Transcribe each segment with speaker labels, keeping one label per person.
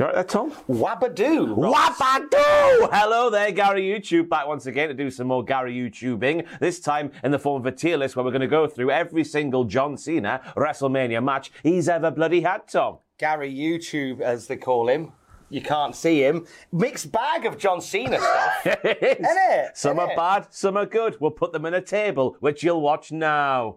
Speaker 1: You all right there, Tom?
Speaker 2: Wabadoo.
Speaker 1: Wabadoo! Hello there, Gary YouTube, back once again to do some more Gary YouTubing. This time in the form of a tier list where we're going to go through every single John Cena WrestleMania match he's ever bloody had, Tom.
Speaker 2: Gary YouTube, as they call him. You can't see him. Mixed bag of John Cena stuff.
Speaker 1: it is.
Speaker 2: Isn't it?
Speaker 1: Some
Speaker 2: Isn't
Speaker 1: are
Speaker 2: it?
Speaker 1: bad, some are good. We'll put them in a table, which you'll watch now.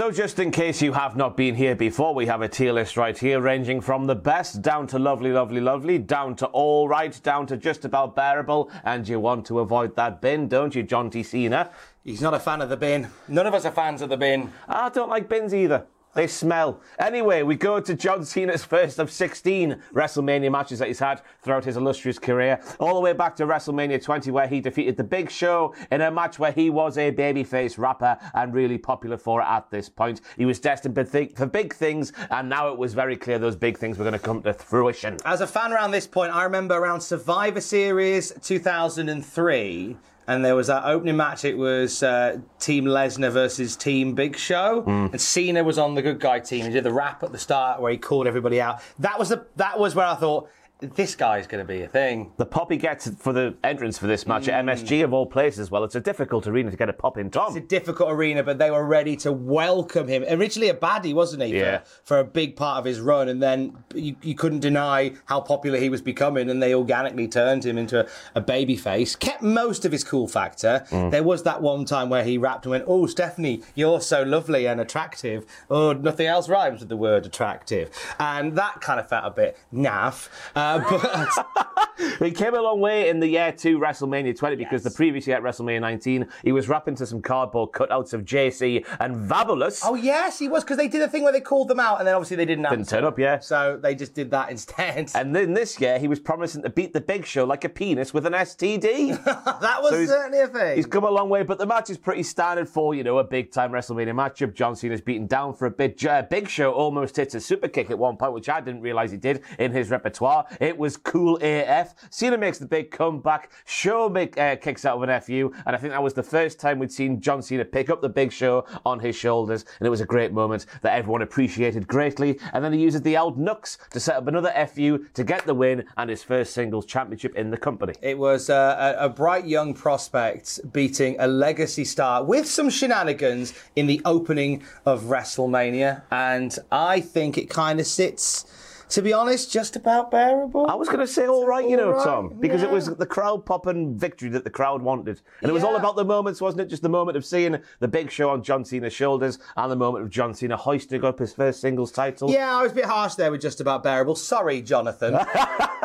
Speaker 1: So, just in case you have not been here before, we have a tier list right here ranging from the best down to lovely, lovely, lovely, down to all right, down to just about bearable. And you want to avoid that bin, don't you, John T. Cena?
Speaker 2: He's not a fan of the bin. None of us are fans of the bin.
Speaker 1: I don't like bins either. They smell. Anyway, we go to John Cena's first of 16 WrestleMania matches that he's had throughout his illustrious career, all the way back to WrestleMania 20, where he defeated The Big Show in a match where he was a babyface rapper and really popular for it at this point. He was destined for big things, and now it was very clear those big things were going to come to fruition.
Speaker 2: As a fan around this point, I remember around Survivor Series 2003, and there was that opening match. It was uh, Team Lesnar versus Team Big Show, and Cena was on the good guy team. He did the rap at the start where he called everybody out. That was the that was where I thought this guy's going to be a thing.
Speaker 1: The pop he gets for the entrance for this match at MSG of all places, well, it's a difficult arena to get a pop in, Tom.
Speaker 2: It's a difficult arena, but they were ready to welcome him. Originally a baddie, wasn't he?
Speaker 1: Yeah.
Speaker 2: For, for a big part of his run, and then you, you couldn't deny how popular he was becoming, and they organically turned him into a, a baby face. Kept most of his cool factor.
Speaker 1: Mm.
Speaker 2: There was that one time where he rapped and went, "Oh, Stephanie, you're so lovely and attractive." Oh, nothing else rhymes with the word attractive, and that kind of felt a bit naff. Uh, but
Speaker 1: He came a long way in the year two WrestleMania 20 because the previous year at WrestleMania 19, he was rapping to some cardboard cutouts of JC and Fabulous.
Speaker 2: oh yes, he was because they did a thing where they called them out, and then obviously they didn't
Speaker 1: Didn't turn up, yeah.
Speaker 2: So they just did that instead.
Speaker 1: And then this year, he was promising to beat the Big Show like a penis with an STD.
Speaker 2: that was
Speaker 1: So
Speaker 2: certainly a thing.
Speaker 1: He's come a long way, but the match is pretty standard for, you know, a big time WrestleMania matchup. John Cena's beaten down for a bit. Uh, Big Show almost hits a super kick at one point, which I didn't realize he did in his repertoire. It was cool AF. Cena makes the big comeback. Show make, uh, kicks out of an FU, and I think that was the first time we'd seen John Cena pick up the Big Show on his shoulders, and it was a great moment that everyone appreciated greatly. And then he uses the old Nux to set up another FU to get the win and his first singles championship in the company.
Speaker 2: It was uh, a bright young prospect beating a legacy star with some shenanigans in the opening of WrestleMania, and I think it kind of sits, to be honest, just about bearable.
Speaker 1: I was going to say all right, you know,
Speaker 2: all right,
Speaker 1: Tom, because it was the crowd popping victory that the crowd wanted. And it was all about the moments, wasn't it? Just the moment of seeing the big show on John Cena's shoulders and the moment of John Cena hoisting up his first singles title.
Speaker 2: Yeah, I was a bit harsh there with just about bearable. Sorry, Jonathan. uh,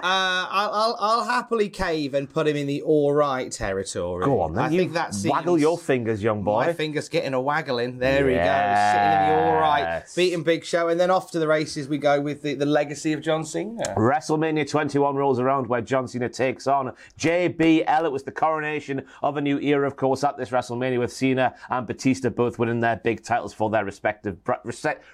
Speaker 2: I'll, I'll, I'll happily cave and put him in the all right territory.
Speaker 1: Go on, then.
Speaker 2: I
Speaker 1: you
Speaker 2: think that seems...
Speaker 1: waggle your fingers, young boy.
Speaker 2: My fingers getting a waggling. There we go. Sitting in the all right, beating Big Show, and then off to the races we go with the, the legacy of John Cena.
Speaker 1: WrestleMania 21 rolls around where John Cena takes on JBL. It was the coronation of a new era, of course, at this WrestleMania with Cena and Batista both winning their big titles for their respective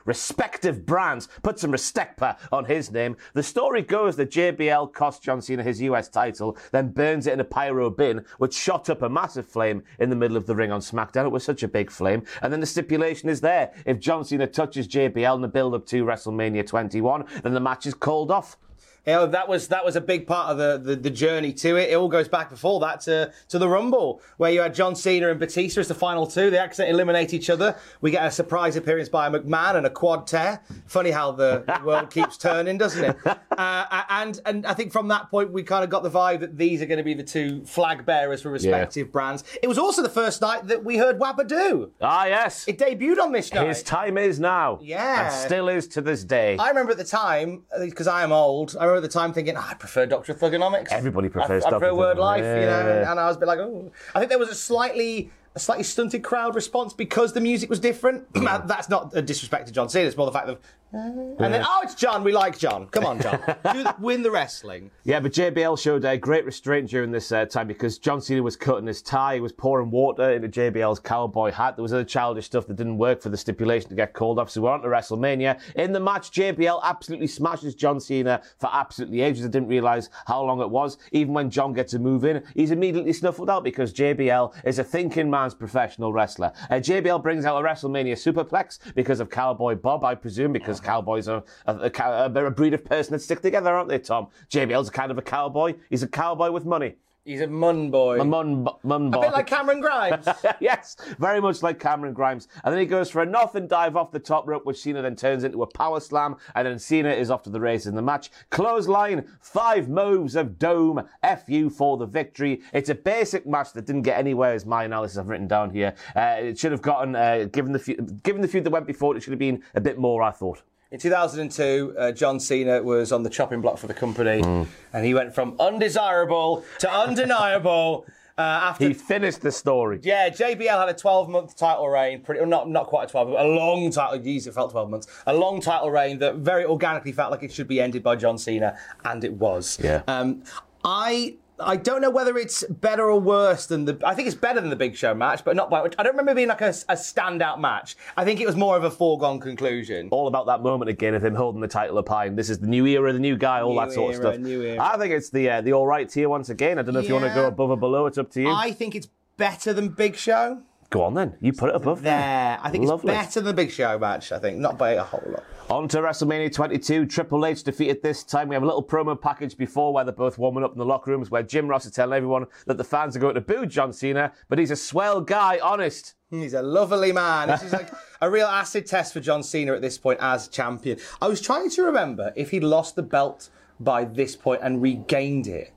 Speaker 1: respective brands. Put some respect on his name. The story goes that JBL cost John Cena his US title, then burns it in a pyro bin, which shot up a massive flame in the middle of the ring on SmackDown. It was such a big flame. And then the stipulation is there. If John Cena touches JBL in the build up to WrestleMania 21, then the match is called off.
Speaker 2: You know, that was that was a big part of the, the, the, journey to it. It all goes back before that to, to the Rumble, where you had John Cena and Batista as the final two. They accidentally eliminate each other. We get a surprise appearance by a McMahon and a quad tear. Funny how the world keeps turning, doesn't it? Uh, and and I think from that point we kind of got the vibe that these are going to be the two flag bearers for respective yeah. brands. It was also the first night that we heard Wabadoo.
Speaker 1: Ah, yes.
Speaker 2: It debuted on this night.
Speaker 1: His time is now.
Speaker 2: Yeah.
Speaker 1: And still is to this day.
Speaker 2: I remember at the time, because I am old, I remember at the time thinking, oh, I prefer Doctor Thuganomics.
Speaker 1: Everybody prefers
Speaker 2: I,
Speaker 1: Doctor
Speaker 2: I prefer Word Life,
Speaker 1: yeah.
Speaker 2: you know, and I was a bit like, oh. I think there was a slightly a slightly stunted crowd response because the music was different. That's not a disrespect to John Cena. It's more the fact that, and then oh, it's John. We like John. Come on, John. Do, win the wrestling.
Speaker 1: Yeah, but JBL showed a great restraint during this uh, time because John Cena was cutting his tie, he was pouring water into JBL's cowboy hat. There was other childish stuff that didn't work for the stipulation to get called off. So we're on to WrestleMania. In the match, JBL absolutely smashes John Cena for absolutely ages. I didn't realize how long it was. Even when John gets a move in, he's immediately snuffled out because JBL is a thinking man's professional wrestler. Uh, JBL brings out a WrestleMania superplex because of Cowboy Bob, I presume, because cowboys are a, a, a, a breed of person that stick together, aren't they, Tom? JBL's a kind of a cowboy. He's a cowboy with money.
Speaker 2: He's a mun boy.
Speaker 1: A mun, mun boy.
Speaker 2: A bit like Cameron Grimes.
Speaker 1: yes, very much like Cameron Grimes. And then he goes for a nothing dive off the top rope, which Cena then turns into a power slam. And then Cena is off to the races in the match. Clothesline, five moves of doom, FU for the victory. It's a basic match that didn't get anywhere, as my analysis I've written down here. Uh, it should have gotten, uh, given, the feud, given the feud that went before, it should have been a bit more, I thought.
Speaker 2: In 2002, uh, John Cena was on the chopping block for the company, mm. and he went from undesirable to undeniable. Uh, after
Speaker 1: he finished the story.
Speaker 2: Yeah, JBL had a 12 month title reign, pretty not not quite a 12, but a long title. Geez, it felt 12 months. A long title reign that very organically felt like it should be ended by John Cena, and it was.
Speaker 1: Yeah.
Speaker 2: Um, I I don't know whether it's better or worse than the. I think it's better than the Big Show match, but not by. I don't remember being like a, a, standout match. I think it was more of a foregone conclusion.
Speaker 1: All about that moment again of him holding the title of and this is the new era, the new guy, all
Speaker 2: new
Speaker 1: that sort
Speaker 2: era,
Speaker 1: of stuff.
Speaker 2: New era.
Speaker 1: I think it's the uh, the all right tier once again. I don't know if you want to go above or below. It's up to you.
Speaker 2: I think it's better than Big Show.
Speaker 1: Go on then. You put it above
Speaker 2: there. I think Lovely. it's better than the Big Show match. I think not by a whole lot.
Speaker 1: On to WrestleMania 22. Triple H defeated this time. We have a little promo package before where they're both warming up in the locker rooms where Jim Ross is telling everyone that the fans are going to boo John Cena, but he's a swell guy, honest.
Speaker 2: He's a lovely man. This is like a real acid test for John Cena at this point as champion. I was trying to remember if he'd lost the belt by this point and regained it.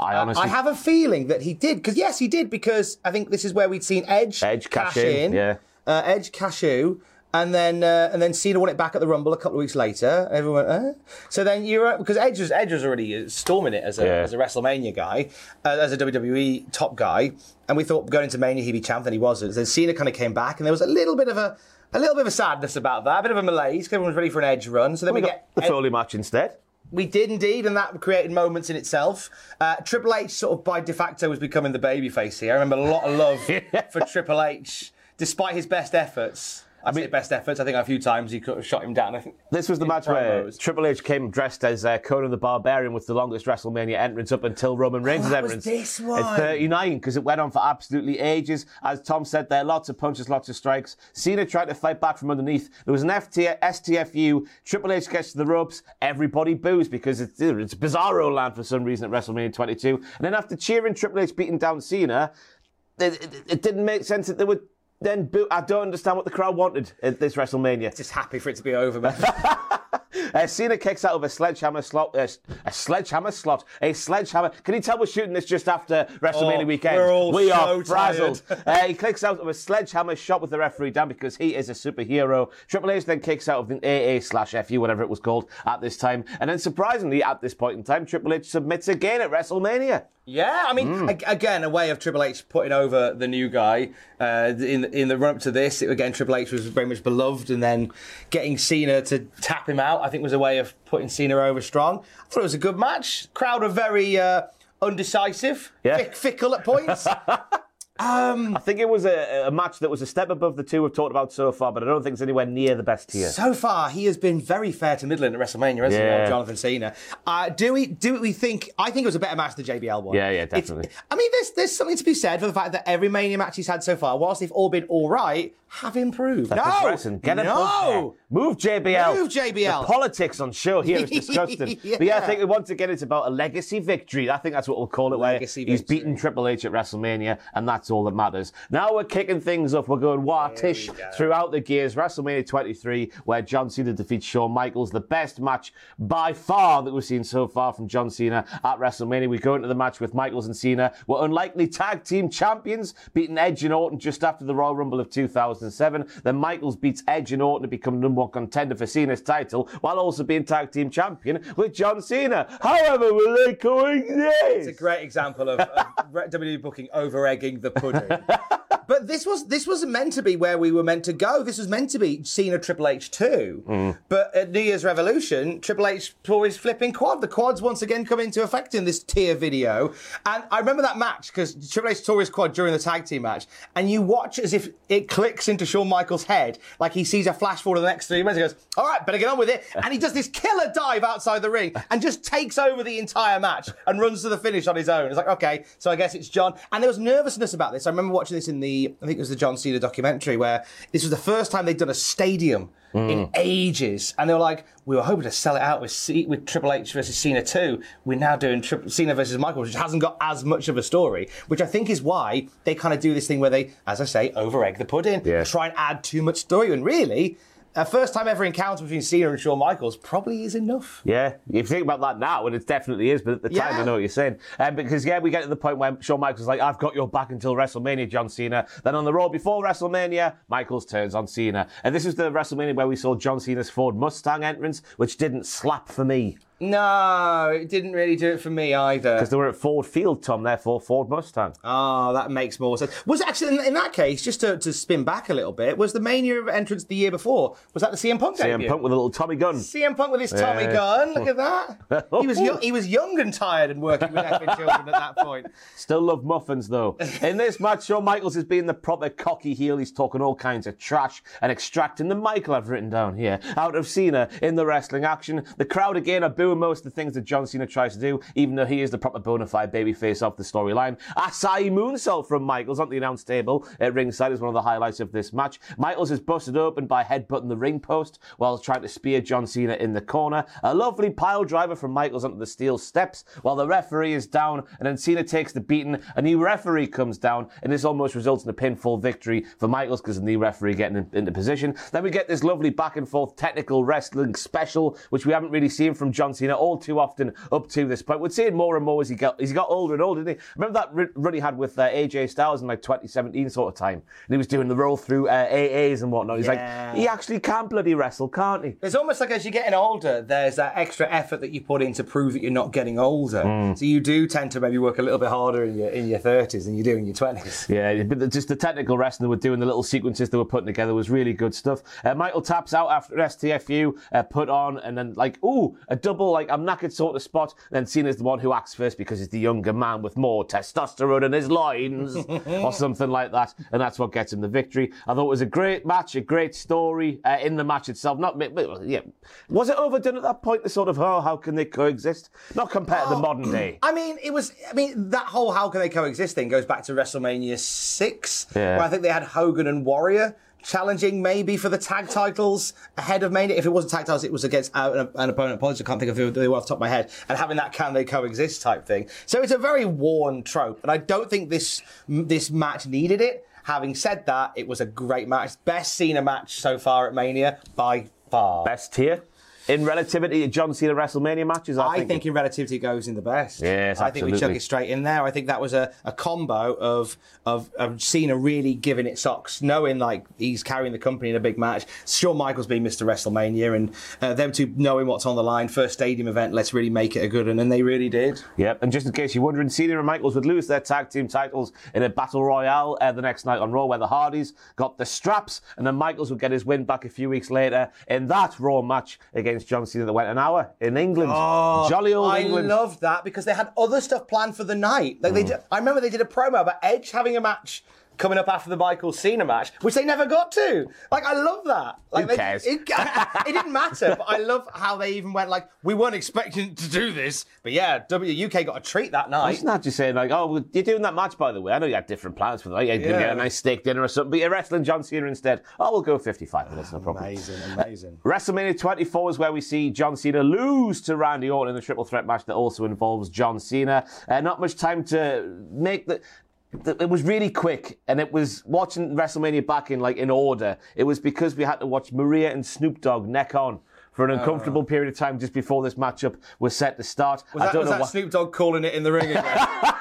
Speaker 1: I honestly,
Speaker 2: I have a feeling that he did because yes, he did because I think this is where we'd seen Edge,
Speaker 1: Edge
Speaker 2: cash,
Speaker 1: cash
Speaker 2: in,
Speaker 1: yeah,
Speaker 2: uh, Edge cash in, and then uh, and then Cena won it back at the Rumble a couple of weeks later. Everyone, uh? so then you're because Edge was Edge was already storming it as a
Speaker 1: Yeah.
Speaker 2: as a WrestleMania guy, uh, as a WWE top guy, and we thought going into Mania he'd be champ, and he wasn't. Then Cena kind of came back, and there was a little bit of a a little bit of a sadness about that, a bit of a malaise. Everyone was ready for an Edge run, so then we,
Speaker 1: we
Speaker 2: get
Speaker 1: the Foley match instead.
Speaker 2: We did indeed, and that created moments in itself. Uh, Triple H sort of by de facto was becoming the babyface here. I remember a lot of love for Triple H, despite his best efforts. I say best efforts. I think a few times he could have shot him down. I think
Speaker 1: This was the match where
Speaker 2: promos.
Speaker 1: Triple H came dressed as uh, Conan the Barbarian with the longest WrestleMania entrance up until Roman Reigns'
Speaker 2: Oh,
Speaker 1: entrance.
Speaker 2: this
Speaker 1: At
Speaker 2: one.
Speaker 1: 39, because it went on for absolutely ages. As Tom said there, lots of punches, lots of strikes. Cena tried to fight back from underneath. There was an FT, STFU. Triple H gets to the ropes. Everybody boos because it's, it's Bizarro land for some reason at WrestleMania 22. And then after cheering Triple H beating down Cena, it, it, it didn't make sense that they would then boo. I don't understand what the crowd wanted at this WrestleMania.
Speaker 2: Just happy for it to be over, man.
Speaker 1: Uh, Cena kicks out of a sledgehammer slot. Uh, a sledgehammer slot. A sledgehammer. Can you tell we're shooting this just after WrestleMania
Speaker 2: Oh,
Speaker 1: weekend?
Speaker 2: we're all
Speaker 1: we
Speaker 2: so
Speaker 1: are frazzled. uh, he kicks out of a sledgehammer shot with the referee down because he is a superhero. Triple H then kicks out of an AA slash FU, whatever it was called at this time. And then surprisingly, at this point in time, Triple H submits again at WrestleMania.
Speaker 2: Yeah, I mean, ag- again, a way of Triple H putting over the new guy. Uh, in in the run up to this, it, again, Triple H was very much beloved, and then getting Cena to tap him out, I think, was a way of putting Cena over strong. I thought it was a good match. Crowd are very uh, undecisive,
Speaker 1: Yeah.
Speaker 2: fickle at points.
Speaker 1: Um, I think it was a, a, match that was a step above the two we've talked about so far, but I don't think it's anywhere near the best tier.
Speaker 2: So far, he has been very fair to middling at WrestleMania, hasn't yeah. he, Jonathan Cena? Uh, do we do we think? I think it was a better match than JBL one.
Speaker 1: Yeah, yeah, definitely.
Speaker 2: It's, I mean, there's there's something to be said for the fact that every Mania match he's had so far, whilst they've all been all right, have improved.
Speaker 1: That's no, get no. Move JBL.
Speaker 2: Move JBL.
Speaker 1: The politics on show here is disgusting. yeah. But yeah, I think once again it's about a legacy victory. I think that's what we'll call it. Legacy where victory. he's beaten Triple H at WrestleMania, and that's all that matters. Now we're kicking things off. We're going Wartish throughout the gears. WrestleMania 23, where John Cena defeats Shawn Michaels, the best match by far that we've seen so far from John Cena at WrestleMania. We go into the match with Michaels and Cena. We're unlikely tag team champions, beating Edge and Orton just after the Royal Rumble of 2007. Then Michaels beats Edge and Orton to become number one contender for Cena's title, while also being tag team champion with John Cena. However, will they coexist?
Speaker 2: It's a great example of, of WWE booking over egging the pudding. But this was this wasn't meant to be where we were meant to go. This was meant to be Cena Triple H too. Mm. But at New Year's Revolution, Triple H tore his flipping quad. The quads once again come into effect in this tier video. And I remember that match because Triple H tore his quad during the tag team match. And you watch as if it clicks into Shawn Michaels' head, like he sees a flash forward of the next three minutes. He goes, "All right, better get on with it." And he does this killer dive outside the ring and just takes over the entire match and runs to the finish on his own. It's like, okay, so I guess it's John. And there was nervousness about this. I remember watching this in the I think it was the John Cena documentary where this was the first time they'd done a stadium mm. in ages, and they were like, we were hoping to sell it out with C- with Triple H versus Cena two. We're now doing Tri- Cena versus Michael, which hasn't got as much of a story, which I think is why they kind of do this thing where they, as I say, over egg the pudding, yeah. try and add too much story, and really a first time ever encounter between Cena and Shawn Michaels probably is enough.
Speaker 1: Yeah, if you think about that now, and it definitely is, but at the time, yeah. I know what you're saying. Um, because, yeah, we get to the point where Shawn Michaels is like, I've got your back until WrestleMania, John Cena. Then on the road before WrestleMania, Michaels turns on Cena. And this is the WrestleMania where we saw John Cena's Ford Mustang entrance, which didn't slap for me.
Speaker 2: No, it didn't really do it for me either.
Speaker 1: Because they were at Ford Field, Tom, therefore Ford Mustang.
Speaker 2: Oh, that makes more sense. Was actually, in, in that case, just to, to, spin back a little bit, was the Mania of entrance the year before, was that the CM Punk
Speaker 1: CM Punk with a little Tommy gun.
Speaker 2: CM Punk with his Tommy yeah. gun, look at that. he, was young, he was young and tired and working with effing children at that point.
Speaker 1: Still love muffins, though. In this match, Shawn Michaels is being the proper cocky heel. He's talking all kinds of trash and extracting the Michael I've written down here out of Cena in the wrestling action. The crowd again are booing most of the things that John Cena tries to do, even though he is the proper bona fide babyface of the storyline. Asai moonsault from Michaels on the announce table at ringside is one of the highlights of this match. Michaels is busted open by headbutting the ring post while trying to spear John Cena in the corner. A lovely pile driver from Michaels onto the steel steps while the referee is down, and then Cena takes the beating. A new referee comes down, and this almost results in a pinfall victory for Michaels because the new referee getting in, into position. Then we get this lovely back and forth technical wrestling special, which we haven't really seen from John Cena all too often up to this point. We're seeing more and more as he got as he got older and older, didn't he? Remember that run he had with uh, AJ Styles in like 2017 sort of time, and he was doing the roll through uh, AAs and whatnot. He's yeah. like, he actually can bloody wrestle, can't he?
Speaker 2: It's almost like as you're getting older, there's that extra effort that you put in to prove that you're not getting older. Mm. So you do tend to maybe work a little bit harder in your in your 30s than you do in your 20s.
Speaker 1: Yeah, but just the technical wrestling they were doing, the little sequences they were putting together was really good stuff. Uh, Michael taps out after STFU, uh, put on, and then like, ooh, a double like I'm knackered sort of spot. Then Cena's the one who acts first because he's the younger man with more testosterone in his loins or something like that. And that's what gets him the victory. I thought it was a great match, a great story uh, in the match itself. Not, yeah. Was it overdone at that point? The sort of, oh, how can they coexist? Not compared oh, to the modern day.
Speaker 2: I mean, it was, I mean, that whole how can they coexist thing goes back to WrestleMania 6, yeah. where I think they had Hogan and Warrior challenging maybe for the tag titles ahead of Mania. If it wasn't tag titles, it was against an, an opponent. Apologies, I can't think of who they were off the top of my head. And having that can they coexist type thing. So it's a very worn trope, and I don't think this this match needed it. Having said that, it was a great match, best Cena match so far at Mania by far.
Speaker 1: Best tier. In relativity, John Cena WrestleMania matches, I,
Speaker 2: I think, think in relativity goes in the best.
Speaker 1: Yes,
Speaker 2: I
Speaker 1: absolutely.
Speaker 2: think we chuck it straight in there. I think that was a, a combo of, of of Cena really giving it socks, knowing like he's carrying the company in a big match. Shawn Michaels being Mr. WrestleMania, and uh, them two knowing what's on the line. First stadium event, let's really make it a good one, and they really did.
Speaker 1: Yep. And just in case you're wondering, Cena and Michaels would lose their tag team titles in a battle royale uh, the next night on Raw, where the Hardys got the straps, and then Michaels would get his win back a few weeks later in that Raw match against John Cena that went an hour in England.
Speaker 2: Oh,
Speaker 1: Jolly old England.
Speaker 2: I
Speaker 1: England.
Speaker 2: loved that because they had other stuff planned for the night. Like they, mm. did, I remember they did a promo about Edge having a match coming up after the Michael Cena match, which they never got to. Like I love that. Like
Speaker 1: Who
Speaker 2: they-
Speaker 1: cares?
Speaker 2: It, it didn't matter, but I love how they even went like, we weren't expecting to do this, but yeah, W UK got a treat that night.
Speaker 1: It's not just saying like, oh, well, you're doing that match by the way. I know you had different plans for the night. You're going to get a nice steak dinner or something, but you're wrestling John Cena instead. Oh, we'll go 55 minutes, no problem.
Speaker 2: Amazing, amazing.
Speaker 1: WrestleMania 24 is where we see John Cena lose to Randy Orton in the triple threat match that also involves John Cena. Uh, not much time to make the. It was really quick, and it was watching WrestleMania back in like in order. It was because we had to watch Maria and Snoop Dogg neck on for an oh. uncomfortable period of time just before this matchup was set to start.
Speaker 2: Was
Speaker 1: I
Speaker 2: that,
Speaker 1: don't
Speaker 2: was
Speaker 1: know
Speaker 2: that
Speaker 1: why-
Speaker 2: Snoop Dogg calling it in the ring again?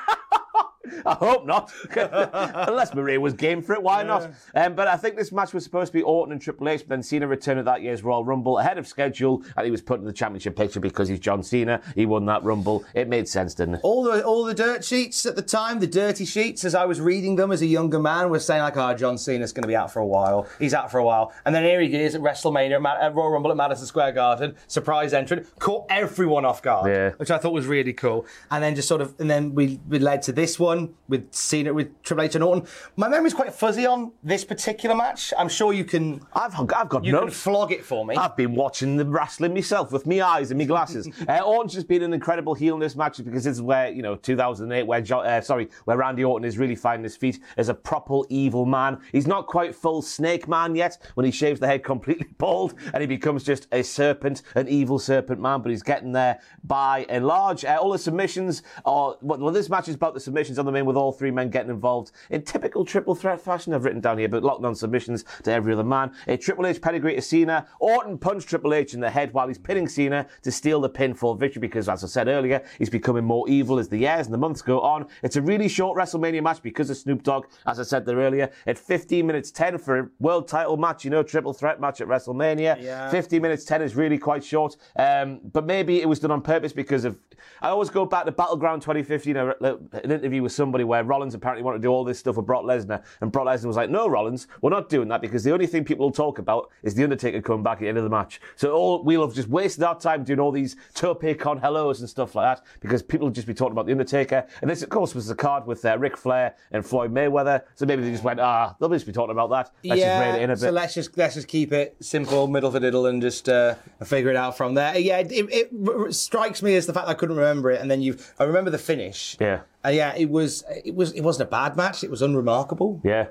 Speaker 1: I hope not. Unless Maria was game for it, why not? Um, but I think this match was supposed to be Orton and Triple H, but then Cena returned at that year's Royal Rumble ahead of schedule, and he was put in the championship picture because he's John Cena. He won that Rumble. It made sense, didn't it?
Speaker 2: all the all the dirt sheets at the time, the dirty sheets, as I was reading them as a younger man, were saying like, "Oh, John Cena's going to be out for a while. He's out for a while." And then here he is at WrestleMania, at Ma- at Royal Rumble at Madison Square Garden, surprise entrant, caught everyone off guard,
Speaker 1: Yeah.
Speaker 2: which I thought was really cool. And then just sort of, and then we, we led to this one with Cena with Triple H and Orton. My memory's quite fuzzy on this particular match. I'm sure you can
Speaker 1: I've, I've got
Speaker 2: you can flog it for me.
Speaker 1: I've been watching the wrestling myself with me eyes and me glasses. uh, Orton's just been an incredible heel in this match because this is where you know 2008, where jo- uh, sorry, where Randy Orton is really finding his feet as a proper evil man. He's not quite full snake man yet when he shaves the head completely bald and he becomes just a serpent, an evil serpent man. But he's getting there by and large. Uh, all the submissions are well, this match is about the submissions on the main with all three men getting involved in typical triple threat fashion. I've written down here, but locked on submissions to every other man. A Triple H pedigree to Cena. Orton punched Triple H in the head while he's pinning Cena to steal the pinfall victory because, as I said earlier, he's becoming more evil as the years and the months go on. It's a really short WrestleMania match because of Snoop Dogg, as I said there earlier, at 15 minutes 10 for a world title match, you know, triple threat match at WrestleMania.
Speaker 2: Yeah.
Speaker 1: 15 minutes 10 is really quite short. Um, but maybe it was done on purpose because of. I always go back to Battleground 2015, an interview with somebody where Rollins apparently wanted to do all this stuff with Brock Lesnar, and Brock Lesnar was like, "No, Rollins, we're not doing that because the only thing people will talk about is the Undertaker coming back at the end of the match. So all we'll have just wasted our time doing all these tope con hilos and stuff like that because people will just be talking about the Undertaker. And this, of course, was the card with uh, Ric Flair and Floyd Mayweather. So maybe they just went, ah, they'll just be talking about that. Let's just rein it in a bit.
Speaker 2: So let's just let's just keep it simple, middle for diddle, and just uh, figure it out from there. Yeah, it, it, it strikes me as the fact that I couldn't remember it, and then you, I remember the finish.
Speaker 1: Yeah.
Speaker 2: And yeah, it was it was it wasn't a bad match. It was unremarkable.
Speaker 1: Yeah.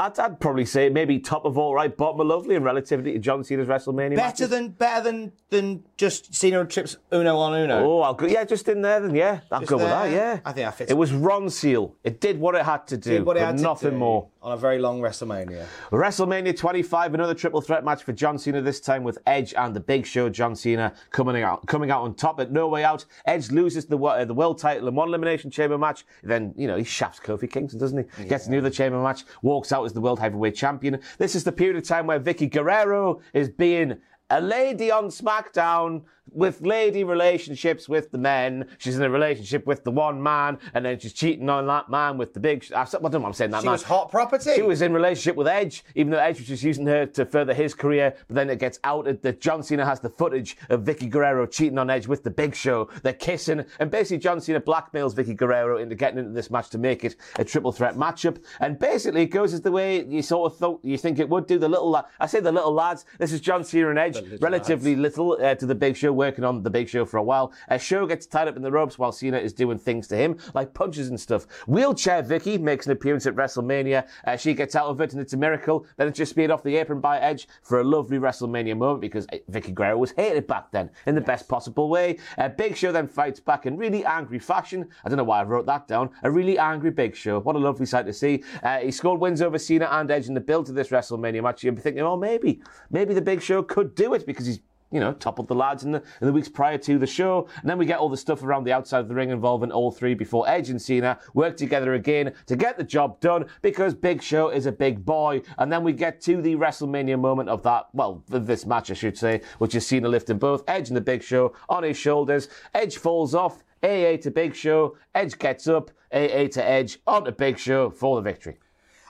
Speaker 1: I'd, I'd probably say maybe top of all right, bottom of lovely in relativity to John Cena's WrestleMania.
Speaker 2: Better
Speaker 1: matches.
Speaker 2: than better than than just Cena and Trips Uno on Uno.
Speaker 1: Oh, I'll go. Yeah, just in there then. Yeah, I'll
Speaker 2: Just
Speaker 1: go with that. Yeah,
Speaker 2: I think that fits.
Speaker 1: It was Ronseal. It did what it had to do,
Speaker 2: Did what it had
Speaker 1: nothing more.
Speaker 2: On a very long WrestleMania.
Speaker 1: WrestleMania 25, another triple threat match for John Cena. This time with Edge and the Big Show. John Cena coming out, coming out on top at No Way Out. Edge loses the uh, the world title in one elimination chamber match. Then you know he shafts Kofi Kingston, doesn't he? Gets another chamber match. Walks out as the world heavyweight champion. This is the period of time where Vickie Guerrero is being a lady on SmackDown with lady relationships with the men. She's in a relationship with the one man, and then she's cheating on that man with the big. I don't know. why I'm saying that
Speaker 2: She
Speaker 1: man.
Speaker 2: was hot property.
Speaker 1: She was in relationship with Edge, even though Edge was just using her to further his career. But then it gets outed that John Cena has the footage of Vickie Guerrero cheating on Edge with the Big Show. They're kissing, and basically John Cena blackmails Vickie Guerrero into getting into this match to make it a triple threat matchup. And basically, it goes as the way you sort of thought you think it would do. The little, la- I say the little lads. This is John Cena and Edge, relatively little uh, to the Big Show, working on the Big Show for a while. A show gets tied up in the ropes while Cena is doing things to him, like punches and stuff. Wheelchair Vicky makes an appearance at WrestleMania. Uh, she gets out of it, and it's a miracle. Then it's just speared off the apron by Edge for a lovely WrestleMania moment because uh, Vickie Guerrero was hated back then in the best possible way. Uh, Big Show then fights back in really angry fashion. I don't know why I wrote that down. A really angry Big Show. What a lovely sight to see. Uh, he scored wins over Cena and Edge in the build to this WrestleMania match. You'd be thinking, oh, maybe, maybe the Big Show could do it because he's you know, toppled the lads in the, in the weeks prior to the show. And then we get all the stuff around the outside of the ring involving all three before Edge and Cena work together again to get the job done because Big Show is a big boy. And then we get to the WrestleMania moment of that, well, this match, I should say, which is Cena lifting both Edge and the Big Show on his shoulders. Edge falls off. AA to Big Show. Edge gets up. AA to Edge onto Big Show for the victory.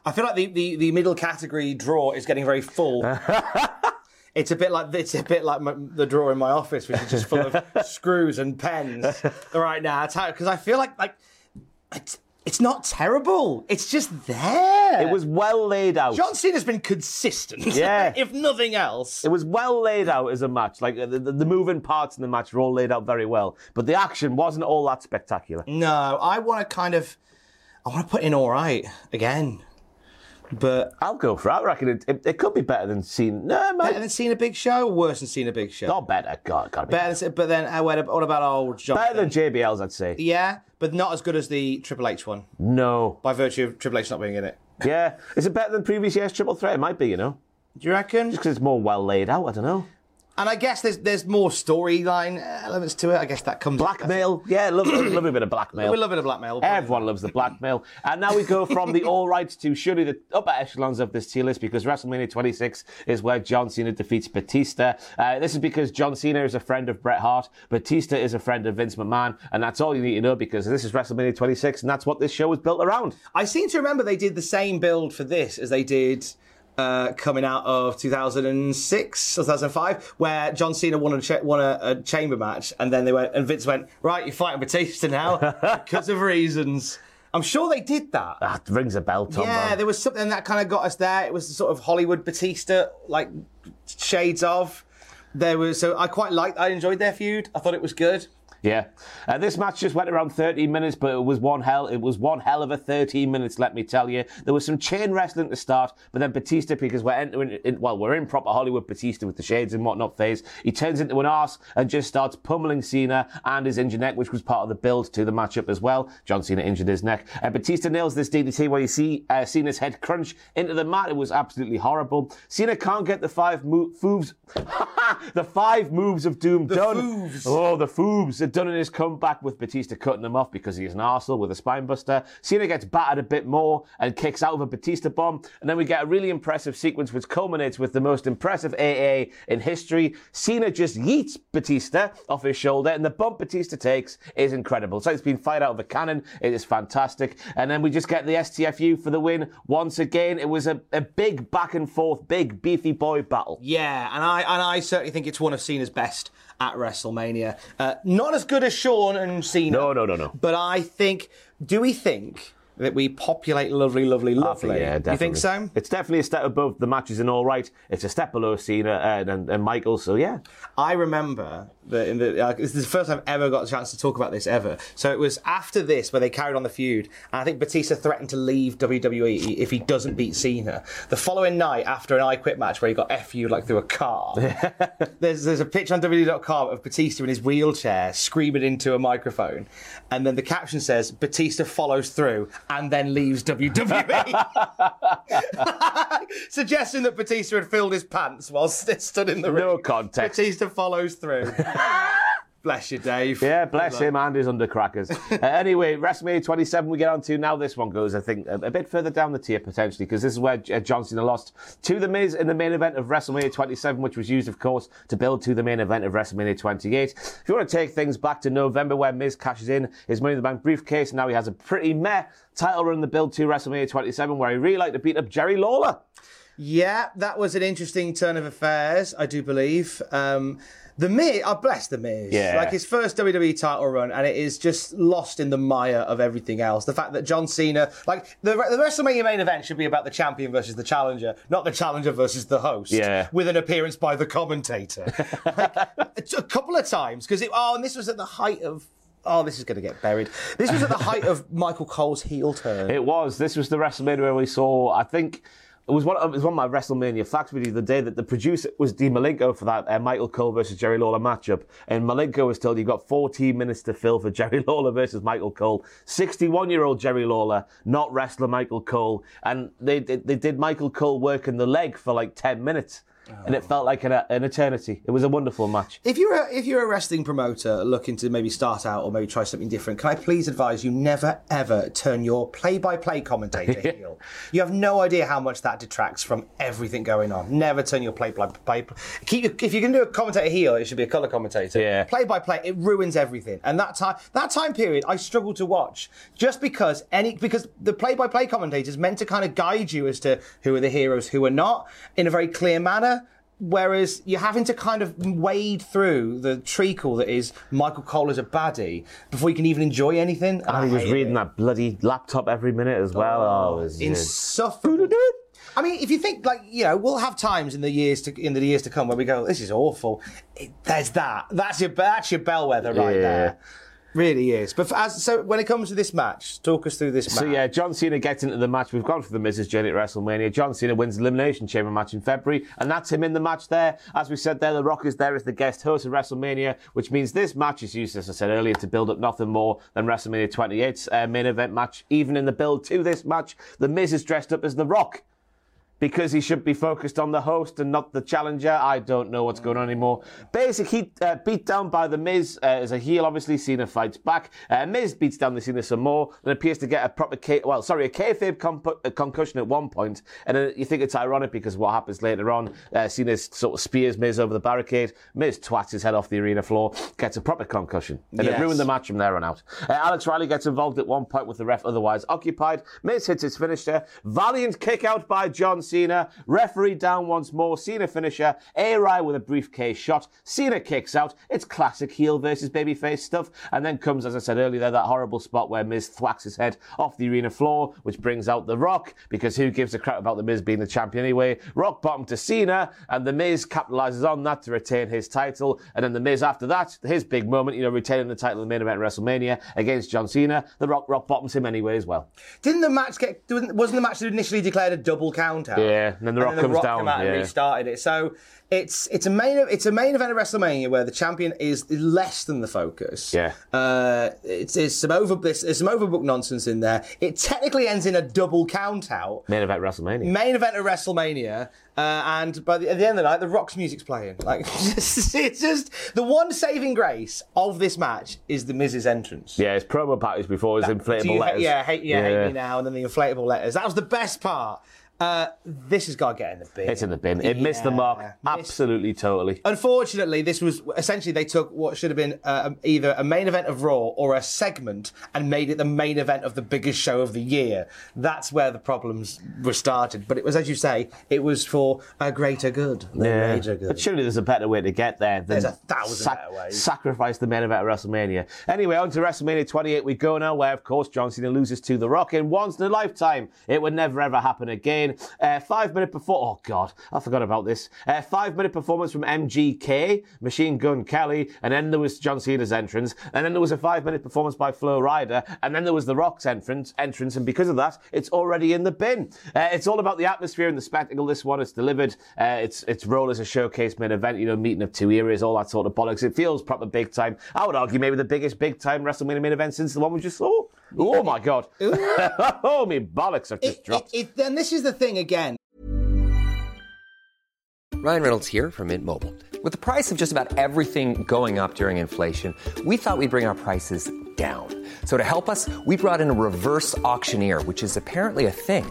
Speaker 2: I feel like the, the, the middle category draw is getting very full. It's a bit like it's a bit like my, the drawer in my office, which is just full of screws and pens right now. Because I feel like like it's, it's not terrible. It's just there.
Speaker 1: It was well laid out.
Speaker 2: John Cena's been consistent.
Speaker 1: Yeah.
Speaker 2: if nothing else.
Speaker 1: It was well laid out as a match. Like the, the, the moving parts in the match were all laid out very well, but the action wasn't all that spectacular.
Speaker 2: No, I want to kind of, I want to put in all right again, but
Speaker 1: I'll go for it. I reckon it, it, it could be better than seeing. No, it
Speaker 2: better than seeing a big show, or worse than seeing a big show.
Speaker 1: not better. God, God,
Speaker 2: Better than, but then uh, what about old John?
Speaker 1: better than JBL's, I'd say.
Speaker 2: yeah, but not as good as the Triple H one
Speaker 1: No.
Speaker 2: by virtue of Triple H not being in it.
Speaker 1: Yeah. Is it better than previous year's Triple Threat? It might be, you know,
Speaker 2: Do you reckon?
Speaker 1: Just because it's more well laid out. I don't know.
Speaker 2: And I guess there's there's more storyline elements to it. I guess that comes
Speaker 1: Blackmail. Yeah, love, love a bit of blackmail.
Speaker 2: We love a bit of blackmail.
Speaker 1: Everyone loves the blackmail. And now we go from the all right to surely the upper echelons of this tier list because WrestleMania 26 is where John Cena defeats Batista. Uh, this is because John Cena is a friend of Bret Hart, Batista is a friend of Vince McMahon, and that's all you need to know because this is WrestleMania 26 and that's what this show was built around.
Speaker 2: I seem to remember they did the same build for this as they did uh, coming out of 2006 or 2005, where John Cena won a, cha- won a, a chamber match, and then they went, and Vince went, right, you're fighting Batista now because of reasons. I'm sure they did that.
Speaker 1: That rings a bell, Tom.
Speaker 2: Yeah,
Speaker 1: man.
Speaker 2: there was something that kind of got us there. It was the sort of Hollywood Batista, like shades of. There was so I quite liked. I enjoyed their feud. I thought it was good.
Speaker 1: Yeah, uh, this match just went around 13 minutes, but it was one hell. It was one hell of a 13 minutes. Let me tell you, there was some chain wrestling to start, but then Batista, because we're entering, in, well, we're in proper Hollywood Batista with the shades and whatnot phase. He turns into an arse and just starts pummeling Cena and his injured neck, which was part of the build to the matchup as well. John Cena injured his neck. Uh, Batista nails this DDT where you see uh, Cena's head crunch into the mat. It was absolutely horrible. Cena can't get the five mo- moves, the five moves of doom done.
Speaker 2: foobs.
Speaker 1: Oh, the foobs are done in his comeback with Batista cutting him off because he's an arsehole with a spine buster. Cena gets battered a bit more and kicks out of a Batista bomb. And then we get a really impressive sequence which culminates with the most impressive AA in history. Cena just yeets Batista off his shoulder and the bump Batista takes is incredible. So it's been fired out of a cannon. It is fantastic. And then we just get the STFU for the win once again. It was a, a big back and forth, big beefy boy battle.
Speaker 2: Yeah, and I and I certainly think it's one of Cena's best at WrestleMania. Uh, not as good as Shawn and Cena.
Speaker 1: No, no, no, no.
Speaker 2: But I think. Do we think that we populate lovely, lovely, lovely?
Speaker 1: Yeah, definitely.
Speaker 2: You think so?
Speaker 1: It's definitely a step above the matches in All Right. It's a step below Cena and, and, and Michael. So yeah,
Speaker 2: I remember that in the uh, this is the first time I've ever got a chance to talk about this ever. So it was after this where they carried on the feud, and I think Batista threatened to leave WWE if he doesn't beat Cena. The following night, after an I Quit match where he got fu like through a car, there's there's a picture on WWE.com of Batista in his wheelchair screaming into a microphone, and then the caption says Batista follows through and then leaves WWE, suggesting that Batista had filled his pants while st- stood in the ring.
Speaker 1: no context.
Speaker 2: Batista follows through. Bless you, Dave.
Speaker 1: Yeah, bless him and his undercrackers. uh, anyway, WrestleMania 27 we get on to now. This one goes, I think, a, a bit further down the tier potentially because this is where uh, John Cena lost to The Miz in the main event of WrestleMania 27, which was used, of course, to build to the main event of WrestleMania 28. If you want to take things back to November where Miz cashes in his Money in the Bank briefcase, now he has a pretty meh title run the build to WrestleMania 27 where he really liked to beat up Jerry Lawler.
Speaker 2: Yeah, that was an interesting turn of affairs, I do believe. Um, the Miz, I oh, bless the Miz.
Speaker 1: Yeah.
Speaker 2: Like his first WWE title run, and it is just lost in the mire of everything else. The fact that John Cena, like the, the WrestleMania main event, should be about the champion versus the challenger, not the challenger versus the host.
Speaker 1: Yeah.
Speaker 2: With an appearance by the commentator, like, a couple of times because it, oh, and this was at the height of. Oh, this is going to get buried. This was at the height of Michael Cole's heel turn.
Speaker 1: It was. This was the WrestleMania where we saw, I think, it was one of, it was one of my WrestleMania facts you the day that the producer was Dean Malenko for that uh, Michael Cole versus Jerry Lawler matchup. And Malenko was told you've got 14 minutes to fill for Jerry Lawler versus Michael Cole. 61 year old Jerry Lawler, not wrestler Michael Cole. And they, they, they did Michael Cole working the leg for like 10 minutes. And it felt like an, an eternity. It was a wonderful match.
Speaker 2: If you're a, if you're a wrestling promoter looking to maybe start out or maybe try something different, can I please advise you never ever turn your play-by-play commentator heel. You have no idea how much that detracts from everything going on. Never turn your play-by-play. Keep your, if going to do a commentator heel, it should be a color commentator.
Speaker 1: Yeah.
Speaker 2: Play-by-play, it ruins everything. And that time that time period, I struggled to watch just because any because the play-by-play commentator is meant to kind of guide you as to who are the heroes, who are not, in a very clear manner Whereas you're having to kind of wade through the treacle that is Michael Cole as a baddie before you can even enjoy anything.
Speaker 1: And he was reading
Speaker 2: it.
Speaker 1: that bloody laptop every minute as well. Oh, oh it was,
Speaker 2: insufferable. I mean, if you think like you know, we'll have times in the years to in the years to come where we go, "This is awful." It, there's that. That's your that's your bellwether right
Speaker 1: Yeah.
Speaker 2: there. Really is. But as, so when it comes to this match, talk us through this
Speaker 1: So
Speaker 2: match.
Speaker 1: yeah, John Cena gets into the match. We've gone for the Miz's journey at WrestleMania. John Cena wins the Elimination Chamber match in February, and that's him in the match there. As we said there, The Rock is there as the guest host of WrestleMania, which means this match is used, as I said earlier, to build up nothing more than WrestleMania 28's uh, main event match. Even in the build to this match, The Miz is dressed up as The Rock. Because he should be focused on the host and not the challenger. I don't know what's going on anymore. Basic Heat uh, beat down by The Miz uh, as a heel. Obviously, Cena fights back. Uh, Miz beats down the Cena some more and appears to get a proper, K- well, sorry, a kayfabe comp- a concussion at one point. And uh, you think it's ironic because what happens later on, uh, Cena sort of spears Miz over the barricade. Miz twats his head off the arena floor, gets a proper concussion. And
Speaker 2: Yes.
Speaker 1: it ruined the match from there on out. Uh, Alex Riley gets involved at one point with the ref otherwise occupied. Miz hits his finisher. Valiant kick out by John Cena. Referee down once more. Cena finisher. A-Ry with a briefcase shot. Cena kicks out. It's classic heel versus babyface stuff. And then comes, as I said earlier, that horrible spot where Miz thwacks his head off the arena floor, which brings out The Rock, because who gives a crap about The Miz being the champion anyway? Rock bottom to Cena, and The Miz capitalizes on that to retain his title. And then The Miz, after that, his big moment, you know, retaining the title in the main event of WrestleMania against John Cena. The Rock rock bottoms him anyway as well.
Speaker 2: Didn't the match get? Wasn't the match initially declared a double count out?
Speaker 1: Yeah, and then The Rock
Speaker 2: the
Speaker 1: comes
Speaker 2: Rock
Speaker 1: down, yeah.
Speaker 2: and restarted it. So it's it's a main it's a main event of WrestleMania where the champion is less than the focus.
Speaker 1: Yeah.
Speaker 2: Uh, it's, it's some over there's, there's some overbooked nonsense in there. It technically ends in a double count out.
Speaker 1: Main event WrestleMania.
Speaker 2: Main event of WrestleMania, uh, and by the, at the end of the night, the Rock's music's playing. Like it's just the one saving grace of this match is the Miz's entrance.
Speaker 1: Yeah, his promo package before his inflatable
Speaker 2: you
Speaker 1: letters.
Speaker 2: yeah, hate, yeah, hate me now, and then the inflatable letters. That was the best part. Uh, this has got to get in the bin.
Speaker 1: It's in the bin. It missed the
Speaker 2: Yeah,
Speaker 1: mark. Absolutely, totally.
Speaker 2: Unfortunately, this was essentially they took what should have been uh, either a main event of Raw or a segment and made it the main event of the biggest show of the year. That's where the problems were started. But it was, as you say, it was for a greater good. The greater good.
Speaker 1: But surely there's a better way to get there than
Speaker 2: There's a thousand better ways.
Speaker 1: sacrifice the main event of WrestleMania. Anyway, on to WrestleMania 28 we go now, where of course John Cena loses to The Rock in once in a lifetime. It would never ever happen again. Uh, five minute before, oh god, I forgot about this. Uh, five minute performance from MGK, Machine Gun Kelly, and then there was John Cena's entrance, and then there was a five minute performance by Flo Rida, and then there was The Rock's entrance, entrance, and because of that, it's already in the bin. Uh, it's all about the atmosphere and the spectacle. This one is delivered. Uh, its its role as a showcase main event, you know, meeting of two eras, all that sort of bollocks. It feels proper big time. I would argue maybe the biggest big time WrestleMania main event since the one we just saw. Oh my god! oh my bollocks have just
Speaker 2: It,
Speaker 1: dropped.
Speaker 2: it, it, then this is the thing again.
Speaker 3: Ryan Reynolds here from Mint Mobile. With the price of just about everything going up during inflation, we thought we'd bring our prices down. So to help us, we brought in a reverse auctioneer, which is apparently a thing.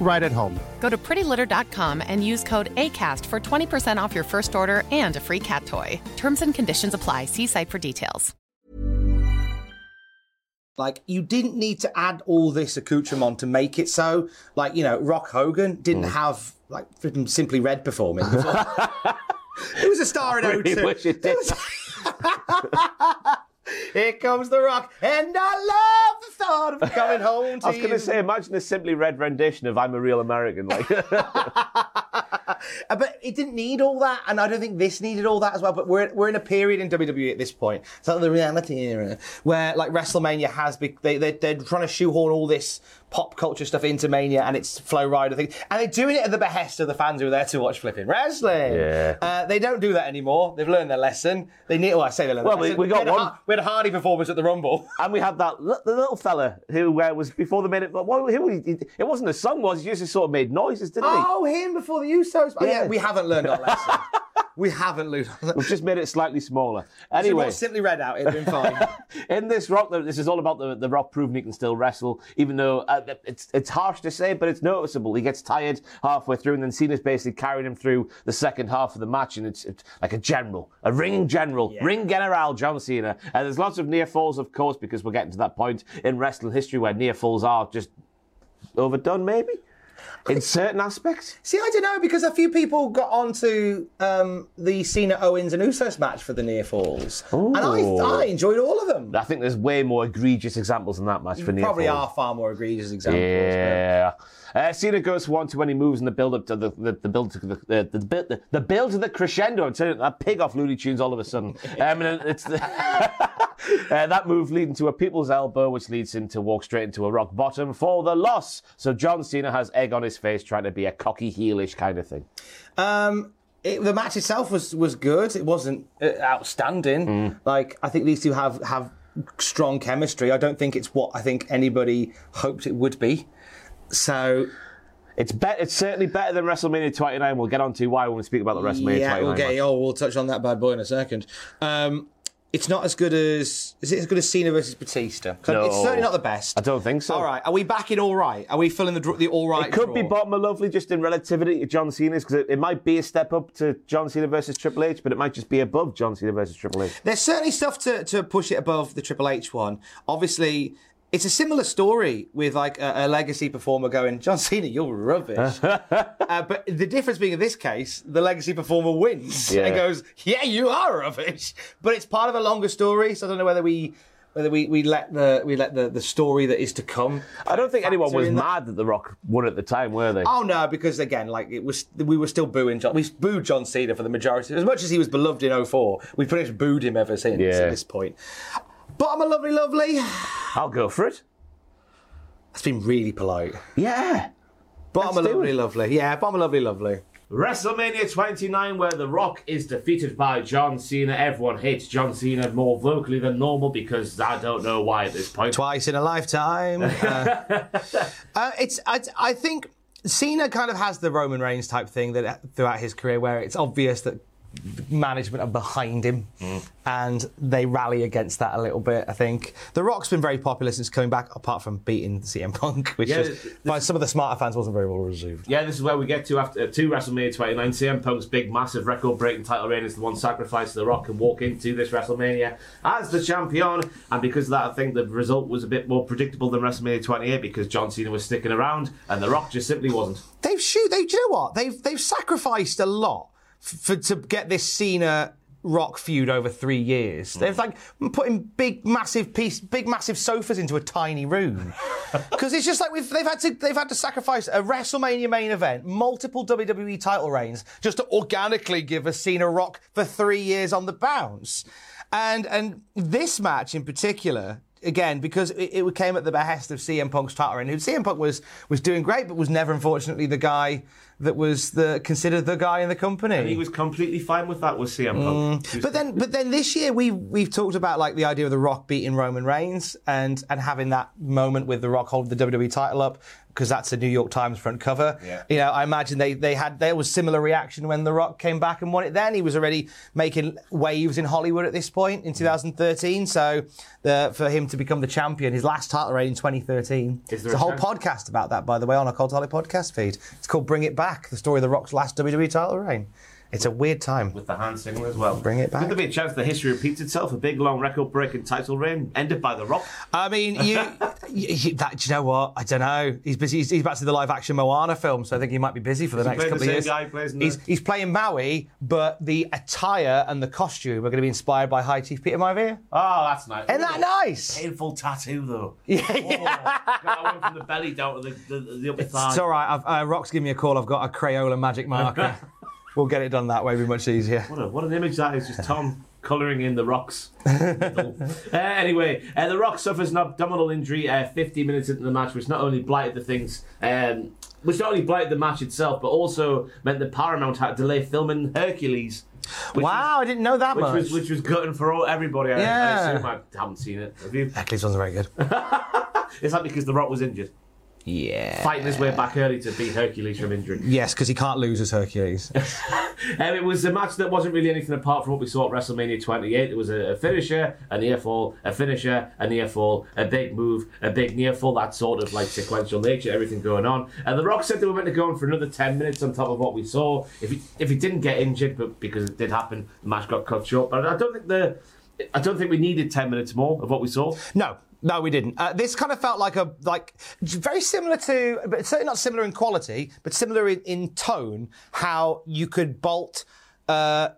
Speaker 4: right at home.
Speaker 5: Go to prettylitter.com and use code ACAST for 20% off your first order and a free cat toy. Terms and conditions apply. See site for details.
Speaker 2: Like you didn't need to add all this accoutrement to make it so. Like you know, Rock Hogan didn't
Speaker 1: Hmm.
Speaker 2: have like simply red performing. Before. it was a star in
Speaker 1: I really
Speaker 2: 02.
Speaker 1: wish it did.
Speaker 2: Here comes the rock, and I love the thought of coming home to
Speaker 1: I was going to say, imagine a simply red rendition of "I'm a Real American." Like,
Speaker 2: but it didn't need all that, and I don't think this needed all that as well. But we're we're in a period in WWE at this point, it's like the reality era, where like WrestleMania has be, they they they're trying to shoehorn all this pop culture stuff into Mania, and it's Flo Rida thing, and they're doing it at the behest of the fans who are there to watch flipping wrestling.
Speaker 1: Yeah.
Speaker 2: uh, they don't do that anymore. They've learned their lesson. They need. Well, I say they learned.
Speaker 1: Well,
Speaker 2: their
Speaker 1: we- we got
Speaker 2: had
Speaker 1: one-
Speaker 2: we had a Hardy performance at the Rumble.
Speaker 1: and we had that the little fella who uh, was before the minute. What, who, he, it wasn't a song, was he? Just sort of made noises, didn't he?
Speaker 2: Oh, him before the Usos. Oh, yeah,
Speaker 1: Yeah.
Speaker 2: we haven't learned our lesson. we haven't learned.
Speaker 1: We've just made it slightly smaller.
Speaker 2: Anyway,
Speaker 1: Anyway,
Speaker 2: simply read out. It'd been fine.
Speaker 1: in this Rock, this is all about the, the Rock proving he can still wrestle, even though uh, it's it's harsh to say, but it's noticeable. He gets tired halfway through, and then Cena's basically carrying him through the second half of the match, and it's, it's like a general, a ring general, ring general, John Cena. And there's lots of near falls, of course, because we're getting to that point in wrestling history where near falls are just overdone, maybe. In certain aspects,
Speaker 2: See, I don't know because a few people got onto um, the Cena Owens and Usos match for the near falls, and I, I enjoyed all of them.
Speaker 1: I think there's way more egregious examples than that match for near
Speaker 2: Probably
Speaker 1: falls.
Speaker 2: are far more egregious examples.
Speaker 1: Yeah. Uh, Cena goes for one to when he moves in the build up to the the, the build to the the, the, build- the, the build to the crescendo. I'm telling you, that pig off Looney Tunes all of a sudden. Um, and it's the, uh, that move leading to a people's elbow, which leads him to walk straight into a rock bottom for the loss. So John Cena has egg on his face, trying to be a cocky heelish kind of thing.
Speaker 2: Um, it, the match itself was was good. It wasn't uh, outstanding.
Speaker 1: Mm.
Speaker 2: Like I think these two have have strong chemistry. I don't think it's what I think anybody hoped it would be. So
Speaker 1: It's bet It's certainly better than WrestleMania 29. We'll get on to why when we speak about the WrestleMania
Speaker 2: yeah,
Speaker 1: 29.
Speaker 2: we'll get.
Speaker 1: match.
Speaker 2: Oh, we'll touch on that bad boy in a second. Um, it's not as good as. Is it as good as Cena versus Batista?
Speaker 1: No.
Speaker 2: It's certainly not the best.
Speaker 1: I don't think so.
Speaker 2: All right, are we back in all right? Are we filling the dr- the all right?
Speaker 1: It could be
Speaker 2: draw?
Speaker 1: bottom of lovely just in relativity to John Cena's because it, it might be a step up to John Cena versus Triple H, but it might just be above John Cena versus Triple H.
Speaker 2: There's certainly stuff to, to push it above the Triple H one. Obviously, it's a similar story with like a, a legacy performer going, John Cena, you're rubbish. uh, but the difference being in this case, the legacy performer wins
Speaker 1: Yeah.
Speaker 2: and goes, yeah, you are rubbish. But it's part of a longer story, so I don't know whether we whether we, we let the we let the, the story that is to come.
Speaker 1: I don't think anyone was
Speaker 2: that.
Speaker 1: mad that The Rock won at the time, were they?
Speaker 2: Oh no, because again, like it was, we were still booing John. We booed John Cena for the majority. As much as he was beloved in 04, we pretty much booed him ever since
Speaker 1: Yeah.
Speaker 2: at this point. Bottom of lovely, lovely.
Speaker 1: I'll go for it.
Speaker 2: That's been really polite.
Speaker 1: Yeah.
Speaker 2: Bottom
Speaker 1: Let's
Speaker 2: of
Speaker 1: do
Speaker 2: lovely,
Speaker 1: it.
Speaker 2: lovely. Yeah, bottom of lovely, lovely.
Speaker 1: WrestleMania 29, where The Rock is defeated by John Cena. Everyone hates John Cena more vocally than normal because I don't know why at this point.
Speaker 2: Twice in a lifetime. Uh, uh, it's. I, I think Cena kind of has the Roman Reigns type thing that throughout his career, where it's obvious that management are behind him, and they rally against that a little bit. I think The Rock's been very popular since coming back, apart from beating CM Punk, which
Speaker 1: Yeah, this-
Speaker 2: by some of the smarter fans wasn't very well received.
Speaker 1: Yeah, this is where we get to after uh, to WrestleMania 29. CM Punk's big, massive record-breaking title reign is the one sacrificed to The Rock can walk into this WrestleMania as the champion. And because of that, I think the result was a bit more predictable than WrestleMania 28 because John Cena was sticking around and The Rock just simply wasn't.
Speaker 2: They've shoot. They, do you know what? They've they've sacrificed a lot for to get this Cena Rock feud over three years. Hmm. They've like putting big, massive piece, big, massive sofas into a tiny room because it's just like we've, they've had to they've had to sacrifice a WrestleMania main event, multiple WWE title reigns, just to organically give us Cena Rock for three years on the bounce. And and this match in particular again because it, it came at the behest of CM Punk's title. Who CM Punk was was doing great, but was never unfortunately the guy that was the considered the guy in the company.
Speaker 1: And he was completely fine with that with CM Punk. Mm. Was-
Speaker 2: But then, but then this year we we've talked about like the idea of the Rock beating Roman Reigns and and having that moment with the Rock holding the WWE title up because that's a New York Times front cover.
Speaker 1: Yeah.
Speaker 2: You know, I imagine they they had there was similar reaction when the Rock came back and won it. Then he was already making waves in Hollywood at this point in 2013. So the, for him to become the champion, his last title reign in 2013.
Speaker 1: Is there
Speaker 2: There's a
Speaker 1: a
Speaker 2: whole podcast about that, by the way, on our Cultaholic podcast feed. It's called Bring It Back: The Story of the Rock's last WWE title reign. It's a weird time.
Speaker 1: with the hand signal as well.
Speaker 2: Bring it back.
Speaker 1: Could there be a chance the history repeats itself? A big, long record-breaking title reign ended by The Rock?
Speaker 2: I mean, you Y- y- That, do you know what? I don't know. He's busy. He's, he's back to the live action Moana film, so I think he might be busy for the
Speaker 1: he
Speaker 2: next
Speaker 1: playing the
Speaker 2: couple of
Speaker 1: same
Speaker 2: years.
Speaker 1: guy who plays in
Speaker 2: he's,
Speaker 1: the-
Speaker 2: he's playing Maui, but the attire and the costume are going to be inspired by High Chief Peter Maivia.
Speaker 1: Oh, that's nice.
Speaker 2: Isn't that nice?
Speaker 1: Painful tattoo though.
Speaker 2: Yeah,
Speaker 1: Oh, that one from the belly down to the, the, the upper thigh.
Speaker 2: It's all right. I've, uh, Rock's giving me a call. I've got a Crayola magic marker. we'll get it done that way. It'll be much easier.
Speaker 1: What, a, what an image that is, just Tom colouring in the rocks. uh, anyway, uh, the Rock suffers an abdominal injury uh, 50 minutes into the match, which not only blighted the things, um, which not only blighted the match itself, but also meant that Paramount had to delay filming Hercules.
Speaker 2: Wow, I didn't know that
Speaker 1: which
Speaker 2: much.
Speaker 1: was which was gutting for all, everybody. I, I assume I haven't seen it. Have you?
Speaker 2: Hercules wasn't very good.
Speaker 1: Is that because The Rock was injured?
Speaker 2: Yeah.
Speaker 1: Fighting his way back early to beat Hercules from injury.
Speaker 2: Yes, because he can't lose as Hercules.
Speaker 1: Um, it was a match that wasn't really anything apart from what we saw at WrestleMania 28. It was a, a finisher, a near fall, a finisher, a near fall, a big move, a big near fall. That sort of like sequential nature, everything going on. And The Rock said they were meant to go on for another 10 minutes on top of what we saw. If he if he didn't get injured, but because it did happen, the match got cut short. But I don't think the I don't think we needed 10 minutes more of what we saw.
Speaker 2: No, no, we didn't. Uh, this kind of felt like a like very similar to, but certainly not similar in quality, but similar in, in tone. How you could bolt uh,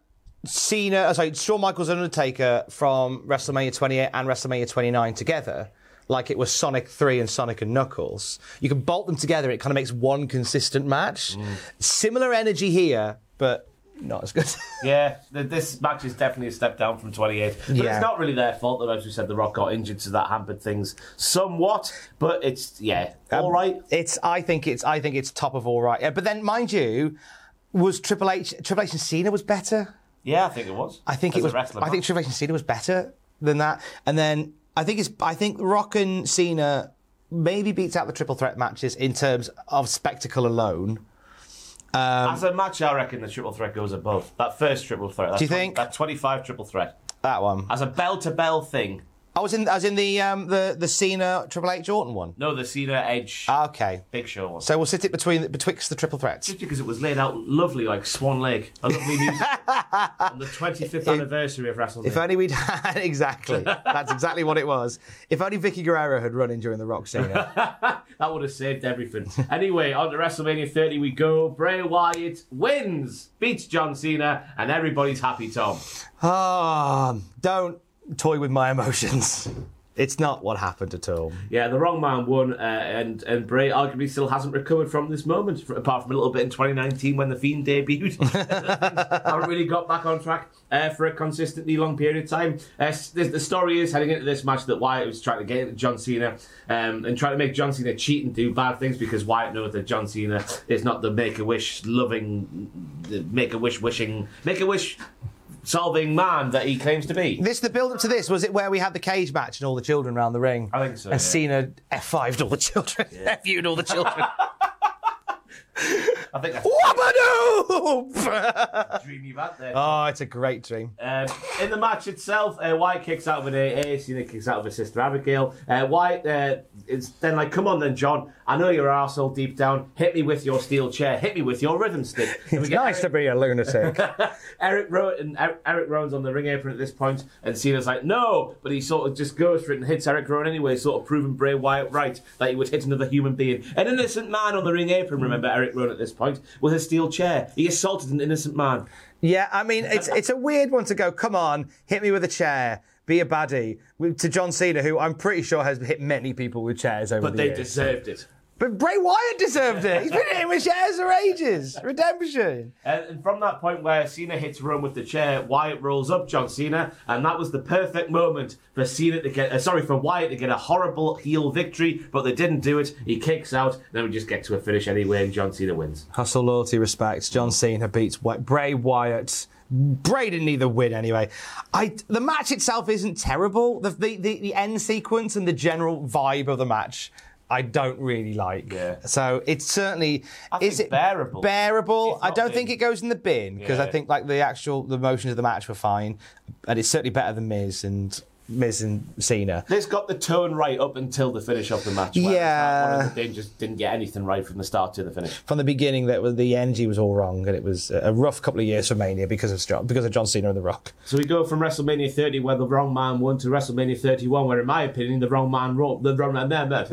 Speaker 2: Cena, uh, sorry, Shawn Michaels and Undertaker from WrestleMania 28 and WrestleMania 29 together. Like it was Sonic 3 and Sonic and Knuckles. You can bolt them together, it kind of makes one consistent match. Similar energy here, but not as good.
Speaker 1: Yeah, th- this match is definitely a step down from 28. But
Speaker 2: Yeah.
Speaker 1: it's not really their fault that, as we said, The Rock got injured, so that hampered things somewhat. But it's, yeah, um, all right.
Speaker 2: It's. I think it's. I think it's top of all right. Yeah, but then, mind you, was Triple H? Triple H and Cena was better.
Speaker 1: Yeah, I think it was.
Speaker 2: I think
Speaker 1: As
Speaker 2: it
Speaker 1: a
Speaker 2: was.
Speaker 1: wrestler
Speaker 2: I think. Triple H and Cena was better than that. And then I think it's. I think Rock and Cena maybe beats out the triple threat matches in terms of spectacle alone. Um,
Speaker 1: As a match, I reckon the triple threat goes above. That first triple threat. That
Speaker 2: Do you
Speaker 1: 20
Speaker 2: think?
Speaker 1: That 25 triple threat.
Speaker 2: that one.
Speaker 1: As a bell to bell thing.
Speaker 2: I was in. I was in the um, the the Cena Triple H Orton one.
Speaker 1: No, the Cena Edge
Speaker 2: Okay.
Speaker 1: Big Show one.
Speaker 2: So we'll sit it between betwixt the triple threats.
Speaker 1: just because it was laid out lovely like Swan Lake. A lovely music. on the 25th anniversary of WrestleMania.
Speaker 2: If only we'd had exactly. That's exactly what it was. If only Vickie Guerrero had run in during the Rock Cena.
Speaker 1: That would have saved everything. anyway, on to WrestleMania 30 we go. Bray Wyatt wins, beats John Cena, and everybody's happy, Tom.
Speaker 2: Ah, don't toy with my emotions. It's not what happened at all.
Speaker 1: Yeah, the wrong man won, uh, and and Bray arguably still hasn't recovered from this moment, apart from a little bit in 2019 when the Fiend debuted. haven't really got back on track uh, for a consistently long period of time. Uh, the, the story is heading into this match that Wyatt was trying to get John Cena um, and trying to make John Cena cheat and do bad things because Wyatt knows that John Cena is not the Make a Wish loving, Make a Wish wishing, Make a Wish solving man that he claims to be.
Speaker 2: This the build up to this was it where we had the cage match and all the children around the ring.
Speaker 1: I think so,
Speaker 2: And
Speaker 1: yeah.
Speaker 2: Cena F5'd all the children. F-U'd all the children.
Speaker 1: I think that's
Speaker 2: Wabadoo!
Speaker 1: dreamy back there.
Speaker 2: oh, it's a great dream.
Speaker 1: Um, in the match itself, uh, Wyatt kicks out of an AA, Cena kicks out of his sister Abigail. Uh, Wyatt uh, is then like, come on then, John. I know you're an arsehole deep down. Hit me with your steel chair. Hit me with your rhythm stick. And
Speaker 2: It's nice to be a lunatic.
Speaker 1: Eric Rowan and Eric, Eric Rowan's on the ring apron at this point, and Cena's like, no, but he sort of just goes for it and hits Eric Rowan anyway, sort of proving Bray Wyatt right that he would hit another human being. An innocent man on the ring apron, remember Eric Rowan at this point, with a steel chair. He assaulted an innocent man.
Speaker 2: yeah, I mean, it's it's a weird one to go, come on, hit me with a chair, be a baddie. To John Cena, who I'm pretty sure has hit many people with chairs over
Speaker 1: But
Speaker 2: the
Speaker 1: they deserved it.
Speaker 2: But Bray Wyatt deserved it. He's been hitting with chairs for ages. Redemption.
Speaker 1: And, and from that point where Cena hits Rowan with the chair, Wyatt rolls up John Cena, and that was the perfect moment for Cena to get, uh, sorry, for Wyatt to get a horrible heel victory, but they didn't do it. He kicks out, then we just get to a finish anyway, and John Cena wins.
Speaker 2: Hustle, loyalty, respect. John Cena beats Wy- Bray Wyatt. Bray didn't either win anyway. I, the match itself isn't terrible. The, the, the, the end sequence and the general vibe of the match, I don't really like.
Speaker 1: Yeah.
Speaker 2: So it's certainly
Speaker 1: I
Speaker 2: is it
Speaker 1: bearable.
Speaker 2: Bearable. I don't
Speaker 1: big.
Speaker 2: think it goes in the bin because I think like the actual the motions of the match were fine, and it's certainly better than Miz and Miz and Cena.
Speaker 1: This got the tone right up until the finish of the match.
Speaker 2: Yeah.
Speaker 1: that one of the Dane just didn't get anything right from the start to the finish.
Speaker 2: From the beginning, that was the energy was all wrong, and it was a rough couple of years for Mania because of John, because of John Cena and The Rock.
Speaker 1: So we go from WrestleMania 30, where the wrong man won, to WrestleMania 31, where, in my opinion, the wrong man wrote the wrong man. man.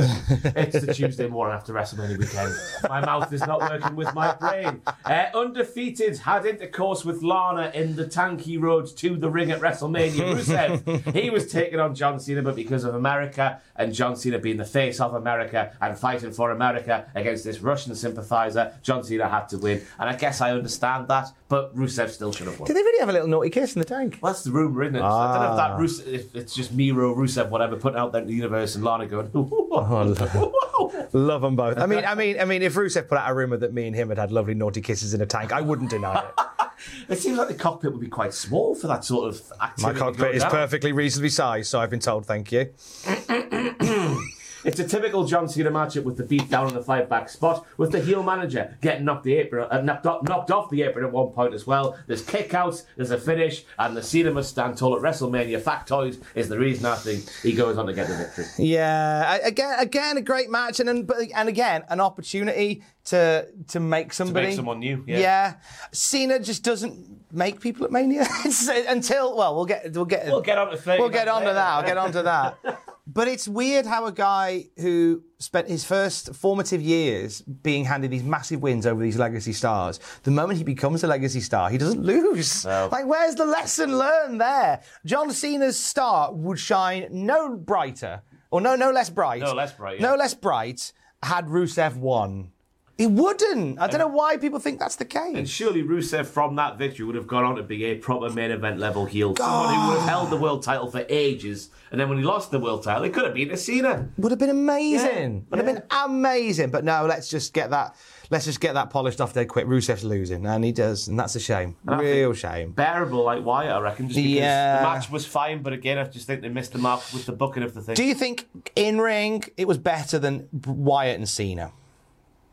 Speaker 1: It's the Tuesday morning after WrestleMania weekend. My mouth is not working with my brain. Uh, undefeated had intercourse with Lana in the tanky road to the ring at WrestleMania. Rusev, he was taking on John Cena, but because of America and John Cena being the face of America and fighting for America against this Russian sympathizer, John Cena had to win. And I guess I understand that, but Rusev still should have won.
Speaker 2: Did they really have a little naughty kiss in the tank?
Speaker 1: Well, that's the rumor, isn't it? So I don't know if that ah. Rus- if it's just Miro, Rusev, whatever, putting out there in the universe, and Lana going.
Speaker 2: Oh, love them both. I mean, I mean, I mean, if Rusev put out a rumor that me and him had had lovely naughty kisses in a tank, I wouldn't deny it.
Speaker 1: it seems like the cockpit would be quite small for that sort of activity.
Speaker 2: My cockpit is
Speaker 1: down.
Speaker 2: perfectly reasonably sized, so I've been told. Thank you.
Speaker 1: It's a typical John Cena matchup with the beat down on the five back spot, with the heel manager getting knocked the apron, uh, knocked, off, knocked off the apron at one point as well. There's kickouts, there's a finish, and the Cena must stand tall at WrestleMania. Factoids is the reason I think he goes on to get the victory.
Speaker 2: Yeah, again, again, a great match, and and, and again, an opportunity to to make somebody make
Speaker 1: someone new, yeah.
Speaker 2: Cena just doesn't make people at Mania until well, we'll get we'll get
Speaker 1: We'll get on to 30
Speaker 2: we'll get
Speaker 1: minutes
Speaker 2: on to that. I'll get on to that. But it's weird how a guy who spent his first formative years being handed these massive wins over these legacy stars, the moment he becomes a legacy star, he doesn't lose.
Speaker 1: No.
Speaker 2: Like, where's the lesson learned there? John Cena's star would shine no brighter, or no, no less bright.
Speaker 1: No less bright, yeah.
Speaker 2: No less bright had Rusev won. He wouldn't. I don't know why people think that's the case.
Speaker 1: And surely Rusev from that victory would have gone on to be a proper main event level heel. Someone who would have held the world title for ages. And then when he lost the world title, it could have been a Cena.
Speaker 2: Would have been amazing.
Speaker 1: Yeah,
Speaker 2: Would have been amazing. But no, let's just get that. Let's just get that polished off dead quick. Rusev's losing, and he does, and that's a shame.
Speaker 1: I
Speaker 2: Real shame.
Speaker 1: Bearable like Wyatt, I reckon. Just because
Speaker 2: Yeah.
Speaker 1: the match was fine, but again, I just think they missed the mark with the booking of the thing.
Speaker 2: Do you think in ring it was better than Wyatt and Cena?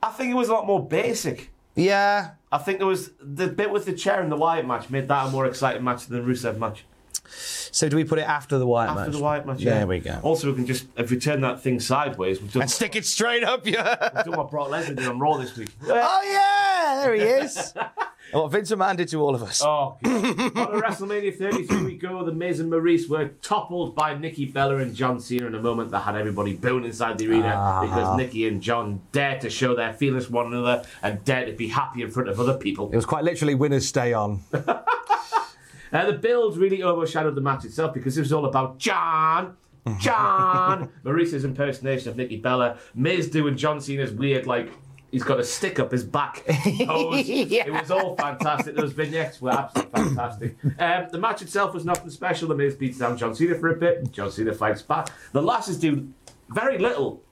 Speaker 1: I think it was a lot more basic.
Speaker 2: Yeah.
Speaker 1: I think there was the bit with the chair in the Wyatt match made that a more exciting match than the Rusev match.
Speaker 2: So do we put it after the Wyatt match?
Speaker 1: After the Wyatt match,
Speaker 2: There
Speaker 1: yeah.
Speaker 2: we go.
Speaker 1: Also, we can just if we turn that thing sideways, we've done,
Speaker 2: And stick it straight up, yeah.
Speaker 1: we've done what Brock Lesnar did on Raw this week.
Speaker 2: Oh yeah, there he is. And what Vince McMahon did to all of us.
Speaker 1: Oh, God. on WrestleMania 33 we go. The Miz and Maryse were toppled by Nikki Bella and John Cena in a moment that had everybody booing inside the arena
Speaker 2: Ah.
Speaker 1: because Nikki and John dared to show their feelings one another and dared to be happy in front of other people.
Speaker 2: It was quite literally winners stay on.
Speaker 1: Uh, the build really overshadowed the match itself because it was all about John. John! Maryse's impersonation of Nikki Bella. Miz doing John Cena's weird, like, he's got a stick up his back pose. It was all fantastic. Those vignettes were absolutely fantastic. Um, the match itself was nothing special. The Miz beats down John Cena for a bit. John Cena fights back. The lasses do very little.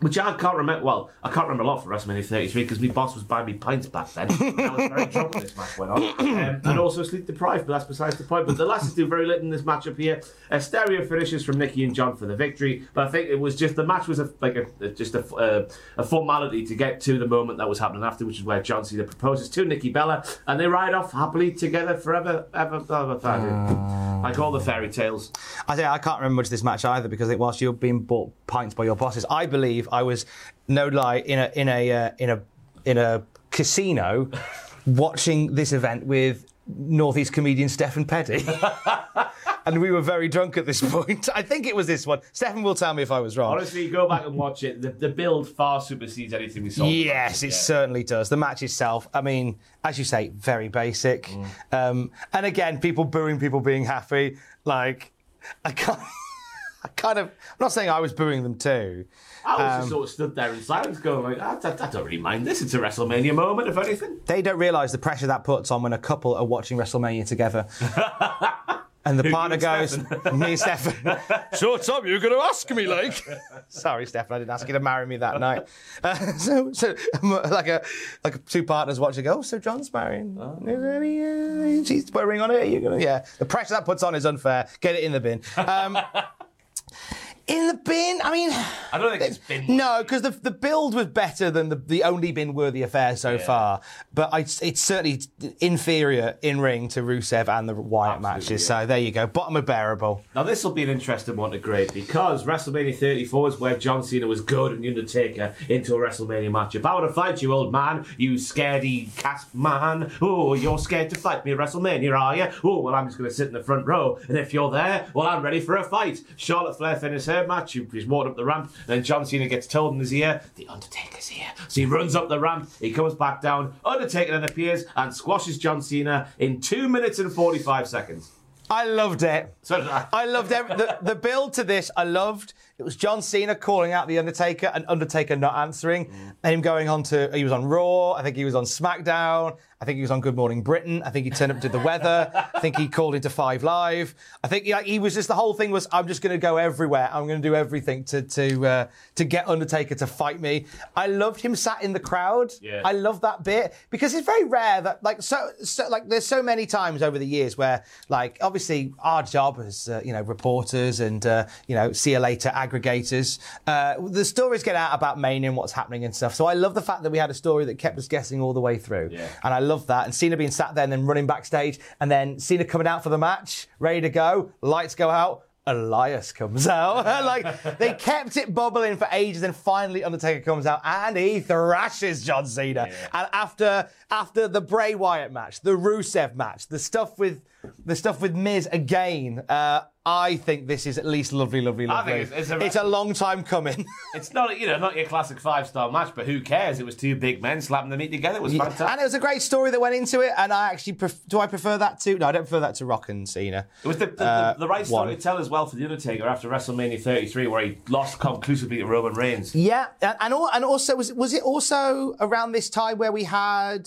Speaker 1: Which I can't remember. Well, I can't remember a lot for WrestleMania 33 because my boss was buying me pints back then. I was very drunk when this match went on, um, and also sleep deprived. But that's besides the point. But the lasses do very little in this matchup here. Uh, stereo finishes from Nikki and John for the victory. But I think it was just the match was a, like a, a- just a, uh, a formality to get to the moment that was happening after, which is where John Cena proposes to Nikki Bella, and they ride off happily together forever, ever, ever, ever. like all the fairy tales.
Speaker 2: I say I can't remember much of this match either because I think whilst you're being bought pints by your bosses, I believe I was no lie in a in a uh, in a in a casino watching this event with northeast comedian Stefan Petty. And we were very drunk at this point. I think it was this one. Stefan will tell me if I was wrong.
Speaker 1: Honestly, go back and watch it. The, the build far supersedes anything we saw.
Speaker 2: Yes, it
Speaker 1: Yeah.
Speaker 2: certainly does. The match itself, I mean, as you say, very basic.
Speaker 1: Mm.
Speaker 2: Um, and again, people booing, people being happy. Like, I can't. I kind of. I'm not saying I was booing them too.
Speaker 1: I was
Speaker 2: Um,
Speaker 1: just sort of stood there in silence, going like, I, I, I don't really mind this. It's a WrestleMania moment, if anything.
Speaker 2: They don't realise the pressure that puts on when a couple are watching WrestleMania together. And the
Speaker 1: Who,
Speaker 2: partner goes,
Speaker 1: Stefan?
Speaker 2: me and Stefan. so, Tom, you're going to ask me, like. Sorry, Stefan, I didn't ask you to marry me that night. Uh, so, so like a like two partners watching. Go, oh, so John's marrying.
Speaker 1: Oh.
Speaker 2: Any, uh, she's put a ring on it. You're gonna, yeah. The pressure that puts on is unfair. Get it in the bin. Um, In the bin, I mean,
Speaker 1: I don't think it's bin.
Speaker 2: no, because the the build was better than the, the only bin worthy affair so far. But I, it's certainly inferior in ring to Rusev and the Wyatt
Speaker 1: Absolutely,
Speaker 2: matches.
Speaker 1: yeah.
Speaker 2: So there you go, bottom of bearable.
Speaker 1: Now this will be an interesting one to grade because WrestleMania 34 is where John Cena was good and The Undertaker into a WrestleMania match. If I were to fight you, old man. You scaredy casp man. Oh, you're scared to fight me at WrestleMania, are you? Oh, well, I'm just going to sit in the front row. And if you're there, well, I'm ready for a fight. Charlotte Flair finishes match. He's walked up the ramp. And then John Cena gets told in his ear, The Undertaker's here. So he runs up the ramp. He comes back down. Undertaker then appears and squashes John Cena in 2 minutes and 45 seconds.
Speaker 2: I loved it.
Speaker 1: So did I.
Speaker 2: I loved every, the, the build to this. I loved it was John Cena calling out the Undertaker and Undertaker not answering, and him going on to he was on Raw. I think he was on SmackDown. I think he was on Good Morning Britain. I think he turned up to the weather. I think he called into Five Live. I think like, he was just the whole thing was I'm just going to go everywhere. I'm going to do everything to to uh, to get Undertaker to fight me. I loved him sat in the crowd.
Speaker 1: Yeah.
Speaker 2: I love that bit because it's very rare that like so, so like there's so many times over the years where like obviously our job as uh, you know reporters and uh, you know see you later aggregators uh, the stories get out about Mania and what's happening and stuff so I love the fact that we had a story that kept us guessing all the way through
Speaker 1: Yeah.
Speaker 2: and I love that and Cena being sat there and then running backstage and then Cena coming out for the match ready to go lights go out Elias comes out. like they kept it bubbling for ages, and finally Undertaker comes out and he thrashes John Cena. And after after the Bray Wyatt match, the Rusev match, the stuff with the stuff with Miz again, uh, I think this is at least lovely, lovely,
Speaker 1: I
Speaker 2: lovely.
Speaker 1: think it's- it's a-
Speaker 2: long time coming.
Speaker 1: It's not, you know, not your classic five-star match, but who cares? It was two big men slapping the meat together. It was fantastic.
Speaker 2: and it was a great story that went into it. And I actually pref- do I prefer that to? No, I don't prefer that to Rock and Cena.
Speaker 1: It was the, the,
Speaker 2: Uh,
Speaker 1: the, the right story
Speaker 2: one.
Speaker 1: to tell as well for the Undertaker after WrestleMania 33, where he lost conclusively to Roman Reigns.
Speaker 2: Yeah, and and, and also was was it also around this time where we had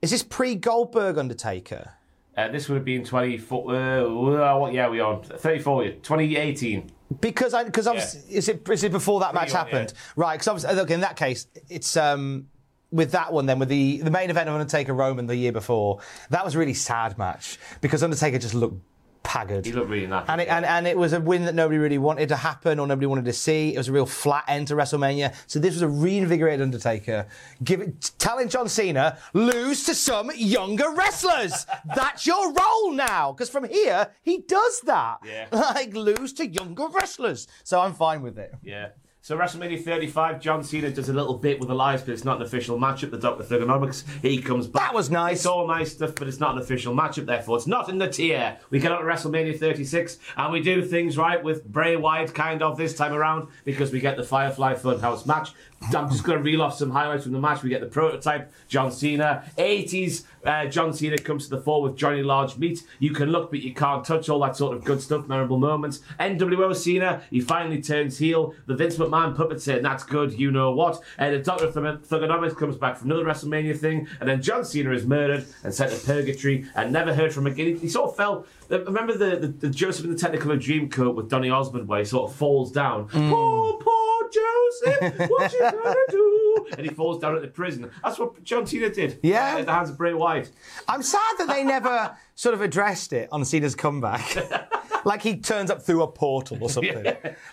Speaker 2: is this pre Goldberg Undertaker?
Speaker 1: Uh, this would have been 24. Uh, what year are we on? 34, 2018.
Speaker 2: Because I because obviously is it is it before that match happened? Right, because obviously look in that case it's um with that one then with the the main event of Undertaker Roman the year before that was a really sad match because Undertaker just looked haggard.
Speaker 1: He looked really knackered.
Speaker 2: And it, and, and it was a win that nobody really wanted to happen or nobody wanted to see. It was a real flat end to WrestleMania. So this was a reinvigorated Undertaker. Give it, telling John Cena, lose to some younger wrestlers. That's your role now. Because from here, he does that.
Speaker 1: Yeah.
Speaker 2: Like, lose to younger wrestlers. So I'm fine with it.
Speaker 1: Yeah. So WrestleMania 35, John Cena does a little bit with Elias, but it's not an official matchup. The Doctor Thuganomics, he comes back.
Speaker 2: That was nice.
Speaker 1: It's all nice stuff, but it's not an official matchup. Therefore, it's not in the tier. We get on to WrestleMania 36, and we do things right with Bray Wyatt, kind of this time around, because we get the Firefly Funhouse match. I'm just going to reel off some highlights from the match. We get the prototype, John Cena. 80s, uh, John Cena comes to the fore with Johnny Large Meat. You can look, but you can't touch. All that sort of good stuff, memorable moments. NWO Cena, he finally turns heel. The Vince McMahon puppet saying, that's good, you know what. And the Dr. Thug- Thuganomics comes back for another WrestleMania thing. And then John Cena is murdered and sent to purgatory and never heard from again. He, he sort of fell. Uh, remember the, the, the Joseph in the Technicolor Dreamcoat with Donny Osmond where he sort of falls down? Mm. Poor, poor Joseph, what you gonna do? And he falls down at the prison. That's what John Cena did.
Speaker 2: Yeah.
Speaker 1: At the hands of Bray Wyatt.
Speaker 2: I'm sad that they never sort of addressed it on Cena's comeback. like he turns up through a portal or something.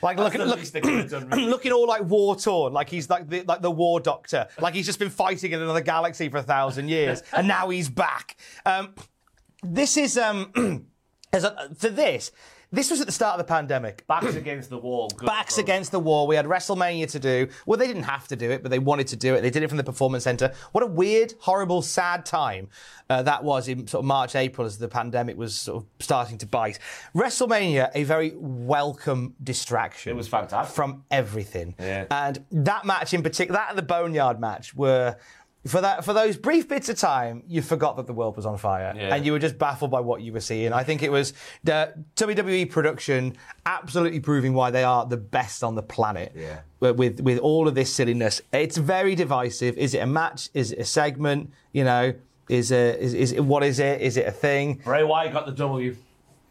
Speaker 2: Like looking, look,
Speaker 1: least they could have done, really.
Speaker 2: looking all like war torn, like he's like the like the war doctor, like he's just been fighting in another galaxy for a thousand years, and now he's back. Um, this is um, as a, for this. This was at the start of the pandemic.
Speaker 1: Backs against the wall. Good
Speaker 2: Backs
Speaker 1: approach.
Speaker 2: against the wall. We had WrestleMania to do. Well, they didn't have to do it, but they wanted to do it. They did it from the Performance Center. What a weird, horrible, sad time uh, that was in sort of March, April as the pandemic was sort of starting to bite. WrestleMania, a very welcome distraction.
Speaker 1: It was fantastic.
Speaker 2: From everything.
Speaker 1: Yeah.
Speaker 2: And that match in particular, that and the Boneyard match were. For that, for those brief bits of time, you forgot that the world was on fire,
Speaker 1: Yeah.
Speaker 2: and you were just baffled by what you were seeing. I think it was the WWE production absolutely proving why they are the best on the planet.
Speaker 1: Yeah.
Speaker 2: With with- with all of this silliness, it's very divisive. Is it a match? Is it a segment? You know, is a is, is what is it? Is it a thing?
Speaker 1: Bray Wyatt got the W.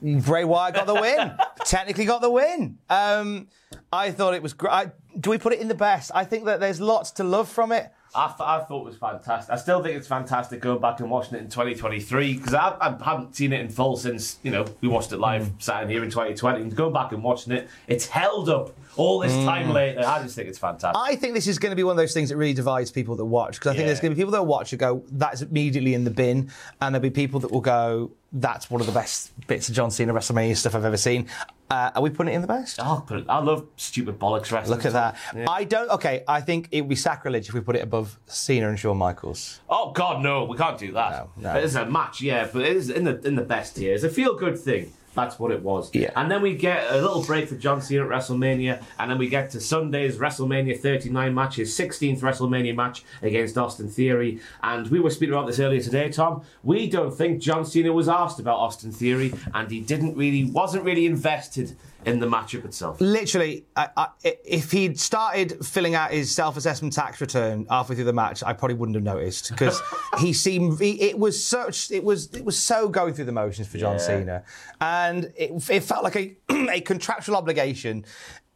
Speaker 2: Bray Wyatt got the win. Technically got the win. Um, I thought it was great. Do we put it in the best? I think that there's lots to love from it.
Speaker 1: I, th- I thought it was fantastic. I still think it's fantastic going back and watching it in 2023 because I, I haven't seen it in full since you know we watched it live
Speaker 2: Mm.
Speaker 1: sat here in 2020. And going back and watching it, it's held up all this time
Speaker 2: Mm.
Speaker 1: later. I just think it's fantastic.
Speaker 2: I think this is going to be one of those things that really divides people that watch because I think
Speaker 1: Yeah.
Speaker 2: there's going to be people that watch and go, "That's immediately in the bin," and there'll be people that will go, "That's one of the best bits of John Cena WrestleMania stuff I've ever seen." Uh, are we putting it in the best?
Speaker 1: I'll put it- I love stupid bollocks wrestling.
Speaker 2: Look at that.
Speaker 1: Yeah.
Speaker 2: I don't. Okay, I think it would be sacrilege if we put it above Cena and Shawn Michaels.
Speaker 1: Oh God, no, we can't do that.
Speaker 2: No, no.
Speaker 1: It's a match, yeah, but it is in the in the best tier. It's a feel good thing. That's what it was.
Speaker 2: Yeah.
Speaker 1: And then we get a little break for John Cena at WrestleMania, and then we get to Sunday's WrestleMania 39 match, his 16th WrestleMania match against Austin Theory. And we were speaking about this earlier today, Tom. We don't think John Cena was asked about Austin Theory, and he didn't really, wasn't really invested in the matchup itself.
Speaker 2: Literally, I, I, if he'd started filling out his self-assessment tax return halfway through the match, I probably wouldn't have noticed because he seemed. He, it was such. It was. It was so going through the motions for John
Speaker 1: Yeah.
Speaker 2: Cena, and it, it felt like a a contractual obligation.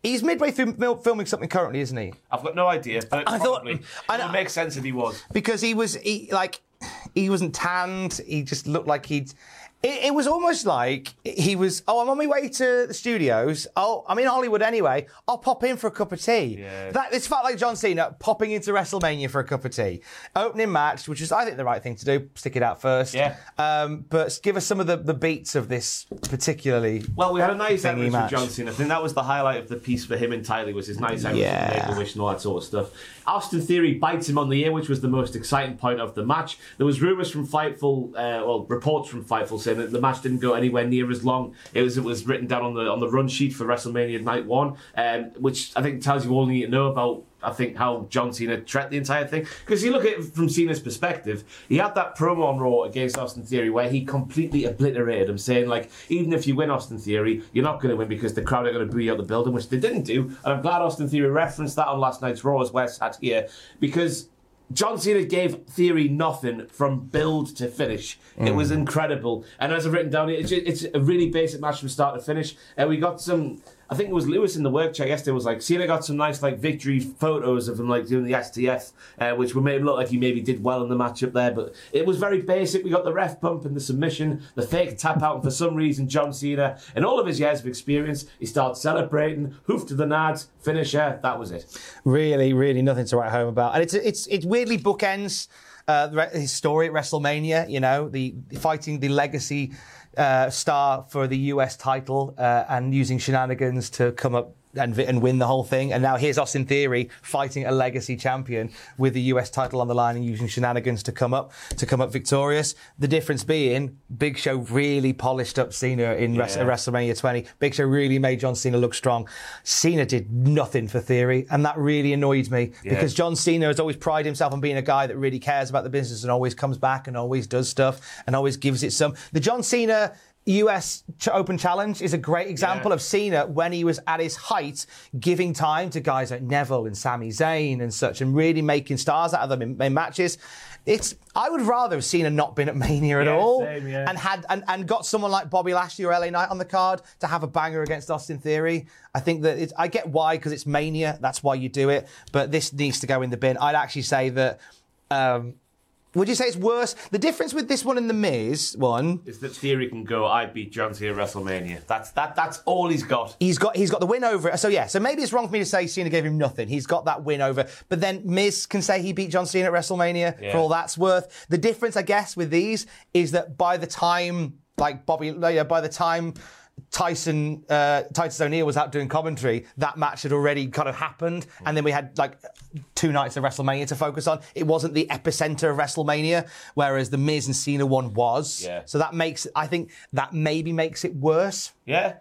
Speaker 2: He's midway through filming something currently, isn't he?
Speaker 1: I've got no idea, but
Speaker 2: I thought-
Speaker 1: probably, it would make sense if he was.
Speaker 2: because he was he like he wasn't tanned. He just looked like he'd. It, it was almost like he was. Oh, I'm on my way to the studios. Oh, I'm in Hollywood anyway. I'll pop in for a cup of tea.
Speaker 1: Yeah.
Speaker 2: That this felt like John Cena popping into WrestleMania for a cup of tea. Opening match, which is I think the right thing to do. Stick it out first.
Speaker 1: Yeah.
Speaker 2: Um, but give us some of the, the beats of this particularly.
Speaker 1: Well, we had a nice
Speaker 2: match.
Speaker 1: with John Cena. I think that was the highlight of the piece for him entirely was his nice entrance
Speaker 2: Yeah.
Speaker 1: with Make-A-Wish and all that sort of stuff. Austin Theory bites him on the ear, which was the most exciting point of the match. There was rumours from Fightful, uh, well, reports from Fightful that the match didn't go anywhere near as long. It was it was written down on the on the run sheet for WrestleMania Night One, um, which I think tells you all you need to know about. I think how John Cena treated the entire thing. Because you look at it from Cena's perspective, he had that promo on Raw against Austin Theory where he completely obliterated him, saying like, even if you win Austin Theory, you're not going to win because the crowd are going to boo you out the building, which they didn't do. And I'm glad Austin Theory referenced that on last night's Raw as we're sat here because. John Cena gave Theory nothing from build to finish. It was mm. incredible. And as I've written down, it's, it's a really basic match from start to finish. And we got some, I think it was Lewis in the work chat yesterday was like, Cena got some nice like victory photos of him like doing the STF, uh, which would make him look like he maybe did well in the matchup there. But it was very basic. We got the ref bump and the submission, the fake tap out. And for some reason, John Cena, in all of his years of experience, he started celebrating, hoof to the nads, finisher. That was it.
Speaker 2: Really, really nothing to write home about. And it's it's it weirdly bookends uh, his story at WrestleMania. You know, the fighting the legacy uh, star for the US title uh, and using shenanigans to come up. And, and win the whole thing. And now here's Austin Theory fighting a legacy champion with the US title on the line and using shenanigans to come up to come up victorious. The difference being, Big Show really polished up Cena in
Speaker 1: Yeah.
Speaker 2: WrestleMania 20. Big Show really made John Cena look strong. Cena did nothing for Theory, and that really annoyed me because John Cena has always prided himself on being a guy that really cares about the business and always comes back and always does stuff and always gives it some. The John Cena. US Open Challenge is a great example
Speaker 1: Yeah.
Speaker 2: of Cena when he was at his height, giving time to guys like Neville and Sami Zayn and such, and really making stars out of them in, in matches. It's I would rather have Cena not been at Mania at
Speaker 1: Yeah,
Speaker 2: all,
Speaker 1: same, yeah.
Speaker 2: and had and, and got someone like Bobby Lashley or LA Knight on the card to have a banger against Austin Theory. I think that it's, I get why because it's Mania, that's why you do it. But this needs to go in the bin. I'd actually say that. Um, would you say it's worse? The difference with this one and the Miz one
Speaker 1: Is that Theory can go, I beat John Cena at WrestleMania. That's that. That's all he's got.
Speaker 2: He's got he's got the win over. So yeah, so maybe it's wrong for me to say Cena gave him nothing. He's got that win over. But then Miz can say he beat John Cena at WrestleMania
Speaker 1: Yeah.
Speaker 2: for all that's worth. The difference, I guess, with these is that by the time like Bobby, by the time. Tyson, uh, Titus O'Neil was out doing commentary. That match had already kind of happened, and then we had like two nights of WrestleMania to focus on. It wasn't the epicenter of WrestleMania, whereas the Miz and Cena one was.
Speaker 1: Yeah.
Speaker 2: So that makes, I think, that maybe makes it worse.
Speaker 1: Yeah.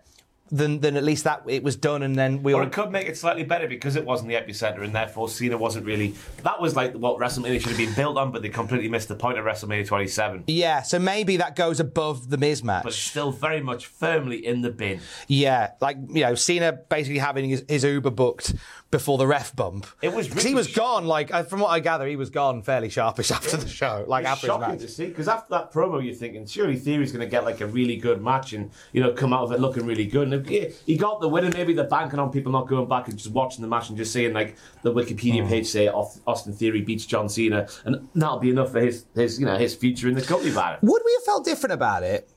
Speaker 2: Then then at least that it was done, and then we
Speaker 1: Or
Speaker 2: all.
Speaker 1: it could make it slightly better because it wasn't the epicenter, and therefore Cena wasn't really. That was like what WrestleMania should have been built on, but they completely missed the point of WrestleMania 27.
Speaker 2: Yeah, so maybe that goes above the Miz match.
Speaker 1: But still very much firmly in the bin.
Speaker 2: Yeah, like you know, Cena basically having his, his Uber booked before the ref bump.
Speaker 1: It was
Speaker 2: 'Cause he was
Speaker 1: sh-
Speaker 2: gone. Like uh, from what I gather, he was gone fairly sharpish after the show. Like after
Speaker 1: shocking
Speaker 2: match.
Speaker 1: to see because after that promo, you're thinking surely Theory's going to get like a really good match and you know come out of it looking really good. And he- he got the win, and maybe they're banking on people not going back and just watching the match and just seeing like the Wikipedia
Speaker 2: Hmm.
Speaker 1: page say Austin Theory beats John Cena, and that'll be enough for his his you know his future in the company about it.
Speaker 2: Would we have felt different about it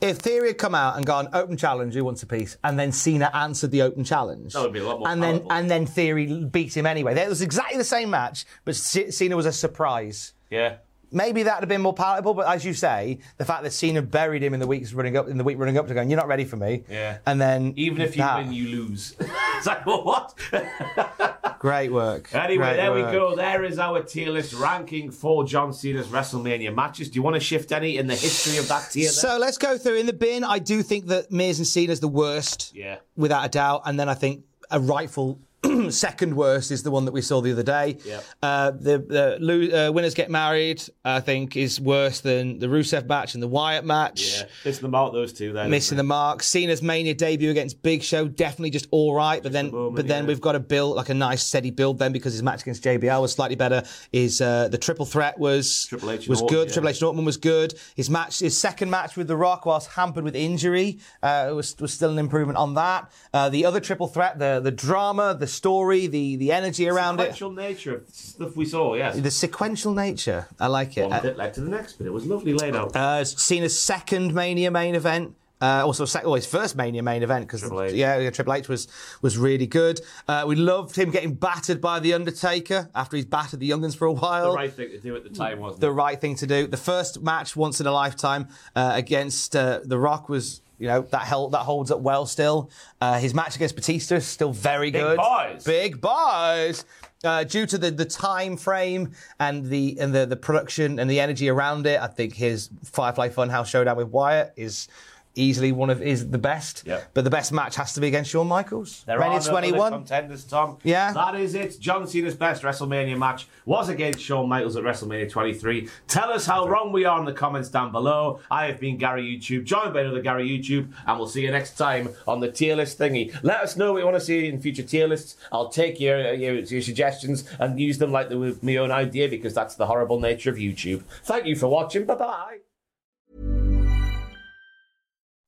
Speaker 2: if Theory had come out and gone open challenge, who wants a piece, and then Cena answered the open challenge?
Speaker 1: That would be a lot more
Speaker 2: And then and then Theory beat him anyway. That was exactly the same match, but C- Cena was a surprise.
Speaker 1: Yeah.
Speaker 2: Maybe that'd have been more palatable, but as you say, the fact that Cena buried him in the weeks running up, in the week running up to going, "You're not ready for me,"
Speaker 1: Yeah.
Speaker 2: and then
Speaker 1: Even if you
Speaker 2: that.
Speaker 1: win, you lose. it's like, well, what?
Speaker 2: great work.
Speaker 1: Anyway,
Speaker 2: Great
Speaker 1: there we go. There is our tier list ranking for John Cena's WrestleMania matches. Do you want to shift any in the history of that tier?
Speaker 2: So let's go through in the bin. I do think that Miz and Cena's the worst,
Speaker 1: Yeah.
Speaker 2: without a doubt, and then I think a rightful second worst is the one that we saw the other day.
Speaker 1: Yep.
Speaker 2: Uh, the the lo- uh, winners get married. I think is worse than the Rusev match and the Wyatt match.
Speaker 1: yeah, missing the mark those two there.
Speaker 2: Missing the mark. Cena's Mania debut against Big Show, definitely just all right. But then,
Speaker 1: a moment,
Speaker 2: but then
Speaker 1: yeah.
Speaker 2: we've got to build like a nice steady build then because his match against JBL was slightly better. His uh, the triple threat was
Speaker 1: Triple H
Speaker 2: was
Speaker 1: Orton,
Speaker 2: good.
Speaker 1: yeah.
Speaker 2: Triple H and Orton was good. His match, his second match with The Rock, whilst hampered with injury, uh, was was still an improvement on that. Uh, the other triple threat, the the drama, the story, the the energy around it, The
Speaker 1: Sequential nature of stuff we saw, yes.
Speaker 2: the sequential nature. I like it.
Speaker 1: One bit led to the next, but it was lovely laid out.
Speaker 2: Uh, seen a second Mania main event. Uh, also, sec- well, his first Mania main event because yeah, yeah, Triple H was was really good. Uh, we loved him getting battered by the Undertaker after he's battered the Youngins for a while.
Speaker 1: the right thing to do at the time, wasn't
Speaker 2: The
Speaker 1: it?
Speaker 2: right thing to do. The first match once in a lifetime uh, against uh, The Rock was. You know that held, that holds up well still. Uh, his match against Batista is still very
Speaker 1: Big
Speaker 2: good.
Speaker 1: boys.
Speaker 2: Big boys. Uh, due to the, the time frame and the and the, the production and the energy around it, I think his Firefly Funhouse showdown with Wyatt is easily one of is the best.
Speaker 1: Yeah.
Speaker 2: But the best match has to be against Shawn Michaels.
Speaker 1: There
Speaker 2: Mania
Speaker 1: are no
Speaker 2: 21.
Speaker 1: other contenders, Tom.
Speaker 2: Yeah.
Speaker 1: That is it. John Cena's best WrestleMania match was against Shawn Michaels at WrestleMania 23. Tell us how wrong we are in the comments down below. I have been Gary YouTube, joined by another Gary YouTube, and we'll see you next time on the tier list thingy. Let us know what you want to see in future tier lists. I'll take your, your, your suggestions and use them like they were my own idea because that's the horrible nature of YouTube. Thank you for watching. Bye bye.